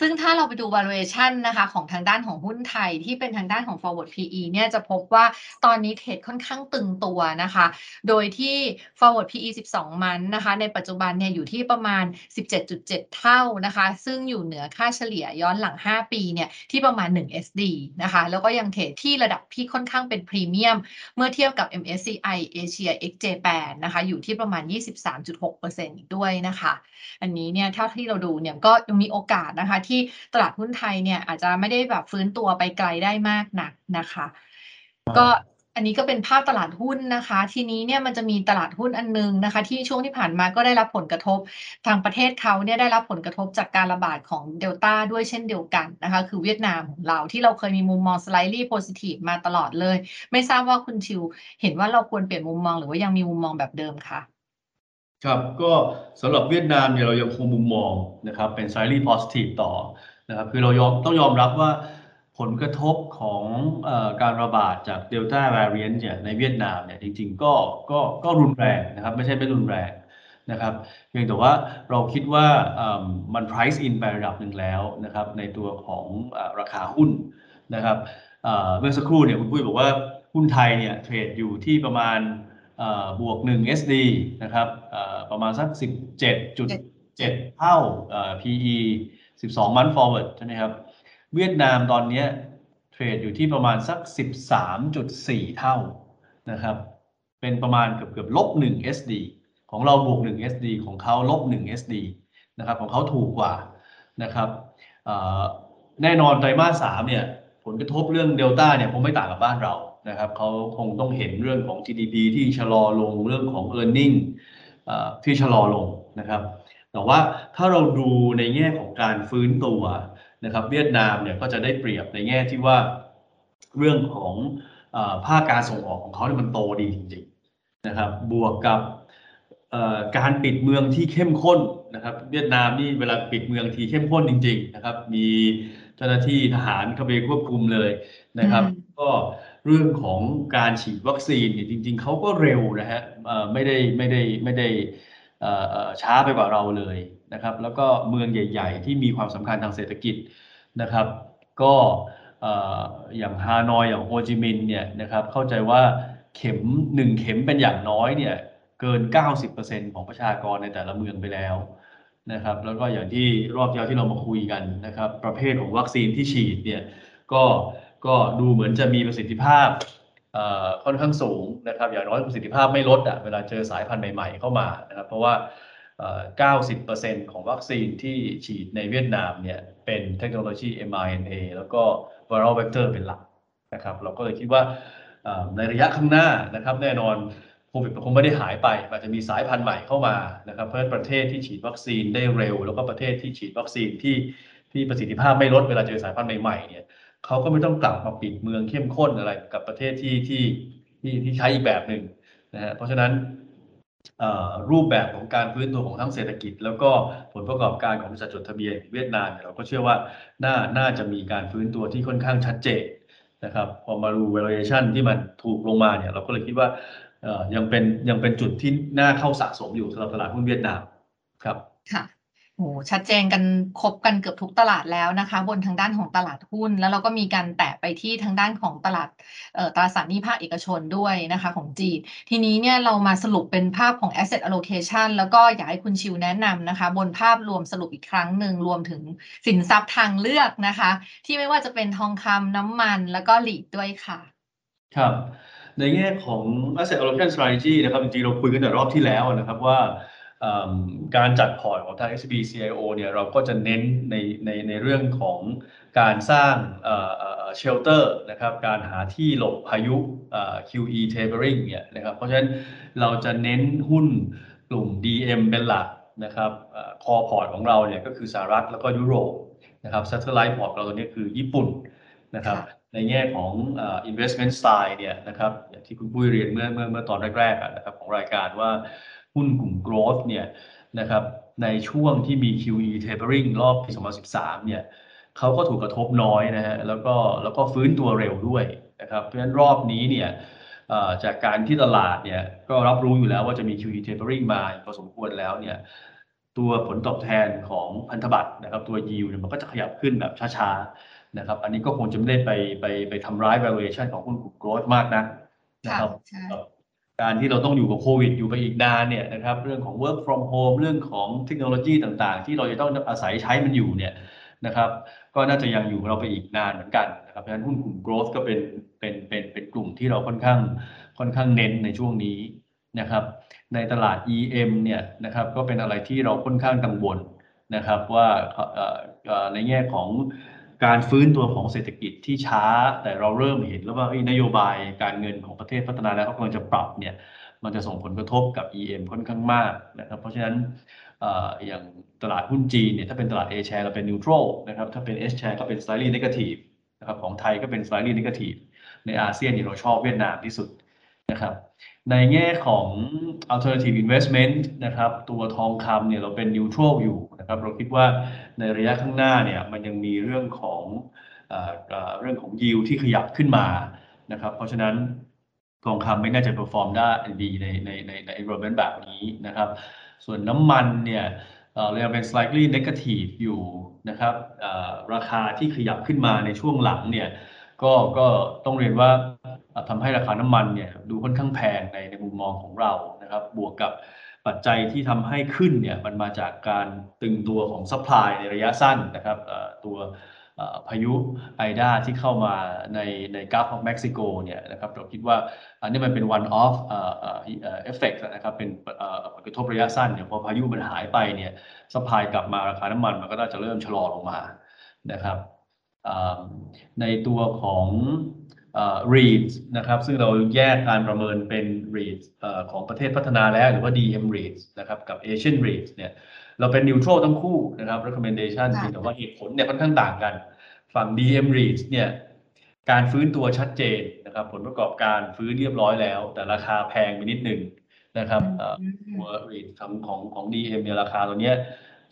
ซึ่งถ้าเราไปดู valuation นะคะของทางด้านของหุ้นไทยที่เป็นทางด้านของ forward PE เนี่ยจะพบว่าตอนนี้เทรดค่อนข้างตึงตัวนะคะ โดยที่ forward PE 12 มันนะคะในปัจจุบันเนี่ยอยู่ที่ประมาณ 17.7 เท่านะคะ ซึ่งอยู่เหนือค่าเฉลี่ยย้อนหลัง 5 ปีเนี่ยที่ประมาณ 1 SD นะคะ แล้วก็ยังเทรดที่ระดับที่ค่อนข้างเป็นพรีเมียม เมื่อเทียบกับ MSCI Asia X Japan นะคะอยู่ที่ประมาณ 23.6%อีกด้วยนะคะ อันนี้เนี่ยเท่าที่เราดูเนี่ยก็ยังมีโอกาสนะคะ ที่ตลาดหุ้นไทยเนี่ยอาจจะไม่ได้แบบฟื้นตัวไปไกลได้มากนักนะคะ ก็ อันนี้ก็เป็นภาพตลาดหุ้นนะคะ ทีนี้เนี่ยมันจะมีตลาดหุ้นอันนึงนะคะ ที่ช่วงที่ผ่านมาก็ได้รับผลกระทบทางประเทศเขาเนี่ยได้รับผลกระทบจากการระบาดของเดลต้าด้วยเช่นเดียวกันนะคะ คือเวียดนามของเราที่เราเคยมีมุมมอง slightly positive มาตลอดเลย ไม่ทราบว่าคุณชิว เห็นว่าเราควรเปลี่ยนมุมมองหรือว่ายังมีมุมมองแบบเดิมคะครับก็สำหรับเวียดนามเนี่ยเรายังคงมุมมองนะครับเป็น slightly positive ต่อนะครับคือเรายอมต้องยอมรับว่า ผลกระทบของอการระบาดจาก Delta variant เนี่ยในเวียดนามเนี่ยจริง ๆ ก็ก็ก็รุนแรงนะครับ ไม่ใช่ไม่รุนแรงนะครับเพียงแต่ว่าเราคิดว่ามัน price in ไประดับหนึ่งแล้วนะครับ ในตัวของอราคาหุ้นนะครับเมื่อสักครู่เนี่ยคุณปุ้ยบอกว่าหุ้นไทยเนี่ยเทรดอยู่ที่ประมาณเอ่อบวก 1 SD นะครับประมาณสัก 17.7 เท่า PE 12 month forward ใช่ไหมครับ เวียดนามตอนนี้เทรดอยู่ที่ประมาณสัก 13.4 เท่านะครับ เป็นประมาณเกือบเกือบลบ1 SD ของเราบวก1 SD ของเขาลบ1 SD นะครับของเขาถูกกว่านะครับแน่นอนไตรมาสสามเนี่ยผลกระทบเรื่องเดลต้าเนี่ยคงไม่ต่างกับบ้านเรานะครับเขาคงต้องเห็นเรื่องของ GDP ที่ชะลอลงเรื่องของ e a r n i n g ที่ชะลอลงนะครับ แต่ว่าถ้าเราดูในแง่ของการฟื้นตัว นะครับเวียดนามเนี่ยก็จะได้เปรียบในแง่ที่ว่าเรื่องของภาคการส่งออกของเขาเนี่ยมันโตดีจริงๆนะครับบวกกับการปิดเมืองที่เข้มข้นนะครับ เวียดนามนี่เวลาปิดเมืองทีเข้มข้นจริง ๆ นะครับ มีเจ้าหน้าที่ทหารเข้าไปควบคุมเลยนะครับ ก็เรื่องของการฉีดวัคซีนเนี่ยจริง ๆเขาก็เร็วนะฮะไม่ได้ไม่ได้ไม่ได้ช้าไปกว่าเราเลย นะครับ แล้วก็เมืองใหญ่ ๆ ที่มีความสำคัญทางเศรษฐกิจนะครับ ก็อย่างฮานอยอย่างโฮจิมินห์เนี่ยนะครับเข้าใจว่าเข็มหนึ่งเข็มเป็นอย่างน้อยเนี่ยเกิน 90%ของประชากรในแต่ละเมืองไปแล้วนะครับ แล้วก็อย่างที่รอบที่แล้วที่เรามาคุยกันนะครับ ประเภทของวัคซีนที่ฉีดเนี่ยก็ก็ดูเหมือนจะมีประสิทธิภาพค่อนข้างสูงนะครับ อย่างน้อยประสิทธิภาพไม่ลดอะเวลาเจอสายพันธุ์ใหม่ ๆ เข้ามานะครับ เพราะว่า 90%ของวัคซีนที่ฉีดในเวียดนามเนี่ยเป็นเทคโนโลยี mRNA แล้วก็ viral vector เป็นหลักนะครับ เราก็เลยคิดว่าในระยะข้างหน้านะครับ แน่นอนโควิดคงไม่ได้หายไป อาจจะมีสายพันธุ์ใหม่เข้ามานะครับ เพราะประเทศที่ฉีดวัคซีนได้เร็ว แล้วก็ประเทศที่ฉีดวัคซีนที่ที่ประสิทธิภาพไม่ลดเวลาเจอสายพันธุ์ใหม่ๆเนี่ยเขาก็ไม่ต้องกลับมาปิดเมืองเข้มข้นอะไรกับประเทศที่ที่ที่ที่ใช้อีกแบบหนึ่งนะฮะเพราะฉะนั้น รูปแบบของการฟื้นตัวของทั้งเศรษฐกิจ แล้วก็ผลประกอบการของบริษัทจดทะเบียนเวียดนามเราก็เชื่อว่าน่าน่าจะมีการฟื้นตัวที่ค่อนข้างชัดเจนนะครับพอมาดู valuation ที่มันถูกลงมาเนี่ยเราก็เลยคิดว่ายังเป็นยังเป็นจุดที่น่าเข้าสะสมอยู่สำหรับตลาดหุ้นเวียดนามครับค่ะ โอ้ชัดเจนกันครบกันเกือบทุกตลาดแล้วนะคะ บนทางด้านของตลาดหุ้น แล้วเราก็มีการแตะไปที่ทางด้านของตลาดตราสารหนี้ภาคเอกชนด้วยนะคะของจีนทีนี้เนี่ยเรามาสรุปเป็นภาพของ asset allocation แล้วก็อยากให้คุณชิวแนะนำนะคะ บนภาพรวมสรุปอีกครั้งหนึ่งรวมถึงสินทรัพย์ทางเลือกนะคะ ที่ไม่ว่าจะเป็นทองคำน้ำมันแล้วก็หลีกด้วยค่ะครับในแง่ของ asset allocation strategy นะครับจริงๆเราคุยกันในรอบที่แล้วนะครับว่า การจัดพอร์ตของทาง SCB CIO เนี่ยเราก็จะเน้นในในในเรื่องของการสร้าง shelter นะครับการหาที่หลบพายุ QE tapering เนี่ยนะครับเพราะฉะนั้นเราจะเน้นหุ้นกลุ่ม DM เป็นหลักนะครับ core port ของเราเนี่ยก็คือสหรัฐแล้วก็ยุโรปนะครับ satellite port เราตัวนี้คือญี่ปุ่นนะครับในแง่ของ investment style เนี่ยนะครับอย่างที่คุณปุ้ยเรียนเมื่อเมื่อเมื่อตอนแรกๆนะครับของรายการว่า หุ้นกลุ่ม growth เนี่ยนะครับในช่วงที่มี QE tapering รอบปี 2013 เนี่ยเขาก็ถูกกระทบน้อยนะฮะแล้วก็แล้วก็ฟื้นตัวเร็วด้วยนะครับเพราะฉะนั้นรอบนี้เนี่ยจากการที่ตลาดเนี่ยก็รับรู้อยู่แล้วว่าจะมี QE tapering มาพอสมควรแล้วเนี่ยตัวผลตอบแทนของพันธบัตรนะครับตัว yield เนี่ยมันก็จะขยับขึ้นแบบช้าๆนะครับอันนี้ก็คงจะไม่ได้ไปไปไปทำร้าย valuation ของหุ้นกลุ่ม growth มากนะนะครับ การที่เราต้องอยู่กับโควิดอยู่ไปอีกนานเนี่ยนะครับเรื่องของ work from home เรื่องของเทคโนโลยีต่างๆ ที่เราจะต้องอาศัยใช้มันอยู่เนี่ยนะครับก็น่าจะยังอยู่เราไปอีกนานเหมือนกันนะครับเพราะฉะนั้นหุ้นกลุ่ม growth ก็เป็นเป็นเป็นเป็นกลุ่มที่เราค่อนข้างค่อนข้างเน้นในช่วงนี้นะครับในตลาด EM เนี่ยนะครับก็เป็นอะไรที่เราค่อนข้างกังวลนะครับว่าในแง่ของ การฟื้นตัวของเศรษฐกิจที่ช้า แต่เราเริ่มเห็นแล้วว่านโยบายการเงินของประเทศพัฒนาแล้วก็กำลังจะปรับเนี่ยมันจะส่งผลกระทบกับ EM ค่อนข้างมากนะครับเพราะฉะนั้นอย่างตลาดหุ้นจีนเนี่ยถ้าเป็นตลาด A share เราเป็น neutral นะครับถ้าเป็น S share ก็เป็น slightly negative นะครับของไทยก็เป็น slightly negative ในอาเซียนนี่เราชอบเวียดนามที่สุดนะครับ ในแง่ของ alternative investment นะครับตัวทองคำเนี่ยเราเป็น neutral อยู่นะครับเราคิดว่าในระยะข้างหน้าเนี่ยมันยังมีเรื่องของเรื่องของ yield ที่ขยับขึ้นมานะครับเพราะฉะนั้นทองคำไม่น่าจะ perform ได้ดีในในในใน environment แบบนี้นะครับส่วนน้ำมันเนี่ยเรายังเป็น slightly negative อยู่นะครับราคาที่ขยับขึ้นมาในช่วงหลังเนี่ยก็ก็ต้องเรียนว่า ทำให้ราคาน้ำมันเนี่ยดูค่อนข้างแพงในในมุมมองของเรานะครับ บวกกับปัจจัยที่ทำให้ขึ้นเนี่ยมันมาจากการตึงตัวของ supply ในระยะสั้นนะครับตัวพายุไอดาที่เข้ามาในใน Gulf ของเม็กซิโกเนี่ยนะครับเราคิดว่าอันนี้มันเป็น one off เอ่อเอ่อเอ่อ effect นะครับเป็นผลกระทบระยะสั้นเนี่ยพอพายุมันหายไปเนี่ย supply กลับมาราคาน้ำมันมันก็น่าจะเริ่มชะลอลงมานะครับในตัวของ REITs นะครับซึ่งเราแยกการประเมินเป็น REITs เอ่อของประเทศพัฒนาแล้วหรือว่า DM REITs นะครับกับ Asian REITs เนี่ยเราเป็น neutral ทั้งคู่นะครับ recommendation ค่ะเพียงแต่ว่าเหตุผลเนี่ยค่อนข้างต่างกัน ฝั่ง DM REITs เนี่ยการฟื้นตัวชัดเจนนะครับ ผลประกอบการฟื้นเรียบร้อยแล้ว แต่ราคาแพงไปนิดหนึ่งนะครับเอ่อตัว REIT ของของของ DM เนี่ยราคาตัวเนี้ย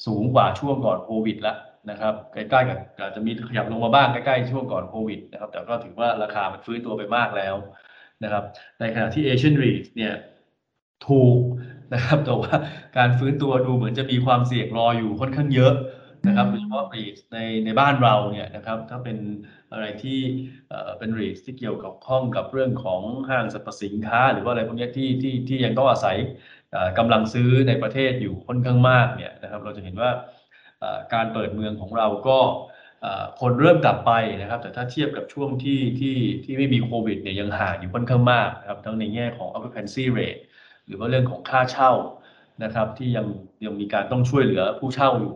สูงกว่าช่วงก่อนโควิดแล้ว นะครับใกล้ๆกับอาจจะมีขยับลงมาบ้างใกล้ๆช่วงก่อนโควิดนะครับ แต่ก็ถือว่าราคามันฟื้นตัวไปมากแล้วนะครับ ในขณะที่ Asian REIT เนี่ยถูกนะครับแต่ว่าการฟื้นตัวดูเหมือนจะมีความเสี่ยงรออยู่ค่อนข้างเยอะนะครับโดยเฉพาะ REIT ในในบ้านเราเนี่ยนะครับถ้าเป็นอะไรที่เป็น REIT ที่เกี่ยวกับข้องกับเรื่องของห้างสรรพสินค้า หรือว่าอะไรพวกนี้ที่ที่ที่ยังต้องอาศัยเอ่อกำลังซื้อในประเทศอยู่ค่อนข้างมากเนี่ยนะครับ เราจะเห็นว่า การเปิดเมืองของเราก็คนเริ่มกลับไปนะครับ แต่ถ้าเทียบกับช่วงที่ที่ที่ไม่มีโควิดเนี่ยยังห่างอยู่ค่อนข้างมากนะครับทั้งในแง่ของ occupancy rate หรือว่าเรื่องของค่าเช่านะครับที่ยังยังมีการต้องช่วยเหลือผู้เช่าอยู่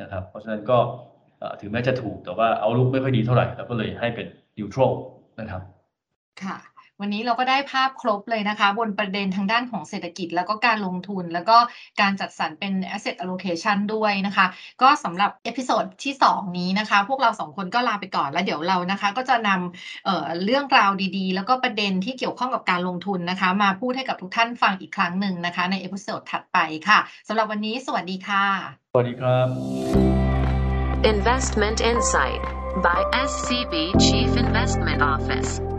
นะครับ เพราะฉะนั้นก็ถึงแม้จะถูกแต่ว่าเอาลุกไม่ค่อยดีเท่าไหร่เราก็เลยให้เป็น neutral นะครับ ค่ะ วันนี้เราก็ได้ภาพครบเลยนะคะ บนประเด็นทางด้านของเศรษฐกิจ แล้วก็การลงทุน แล้วก็การจัดสรรเป็น asset allocation ด้วยนะคะ ก็สำหรับ episode ที่ 2 นี้นะคะ พวกเราสองคนก็ลาไปก่อน แล้วเดี๋ยวเรานะคะก็จะนำเอ่อเรื่องราวดีๆ แล้วก็ประเด็นที่เกี่ยวข้องกับการลงทุนนะคะ มาพูดให้กับทุกท่านฟังอีกครั้งหนึ่งนะคะ ใน episode ถัดไปค่ะสำหรับวันนี้สวัสดีค่ะ สวัสดีครับ Investment Insight by SCB Chief Investment Office.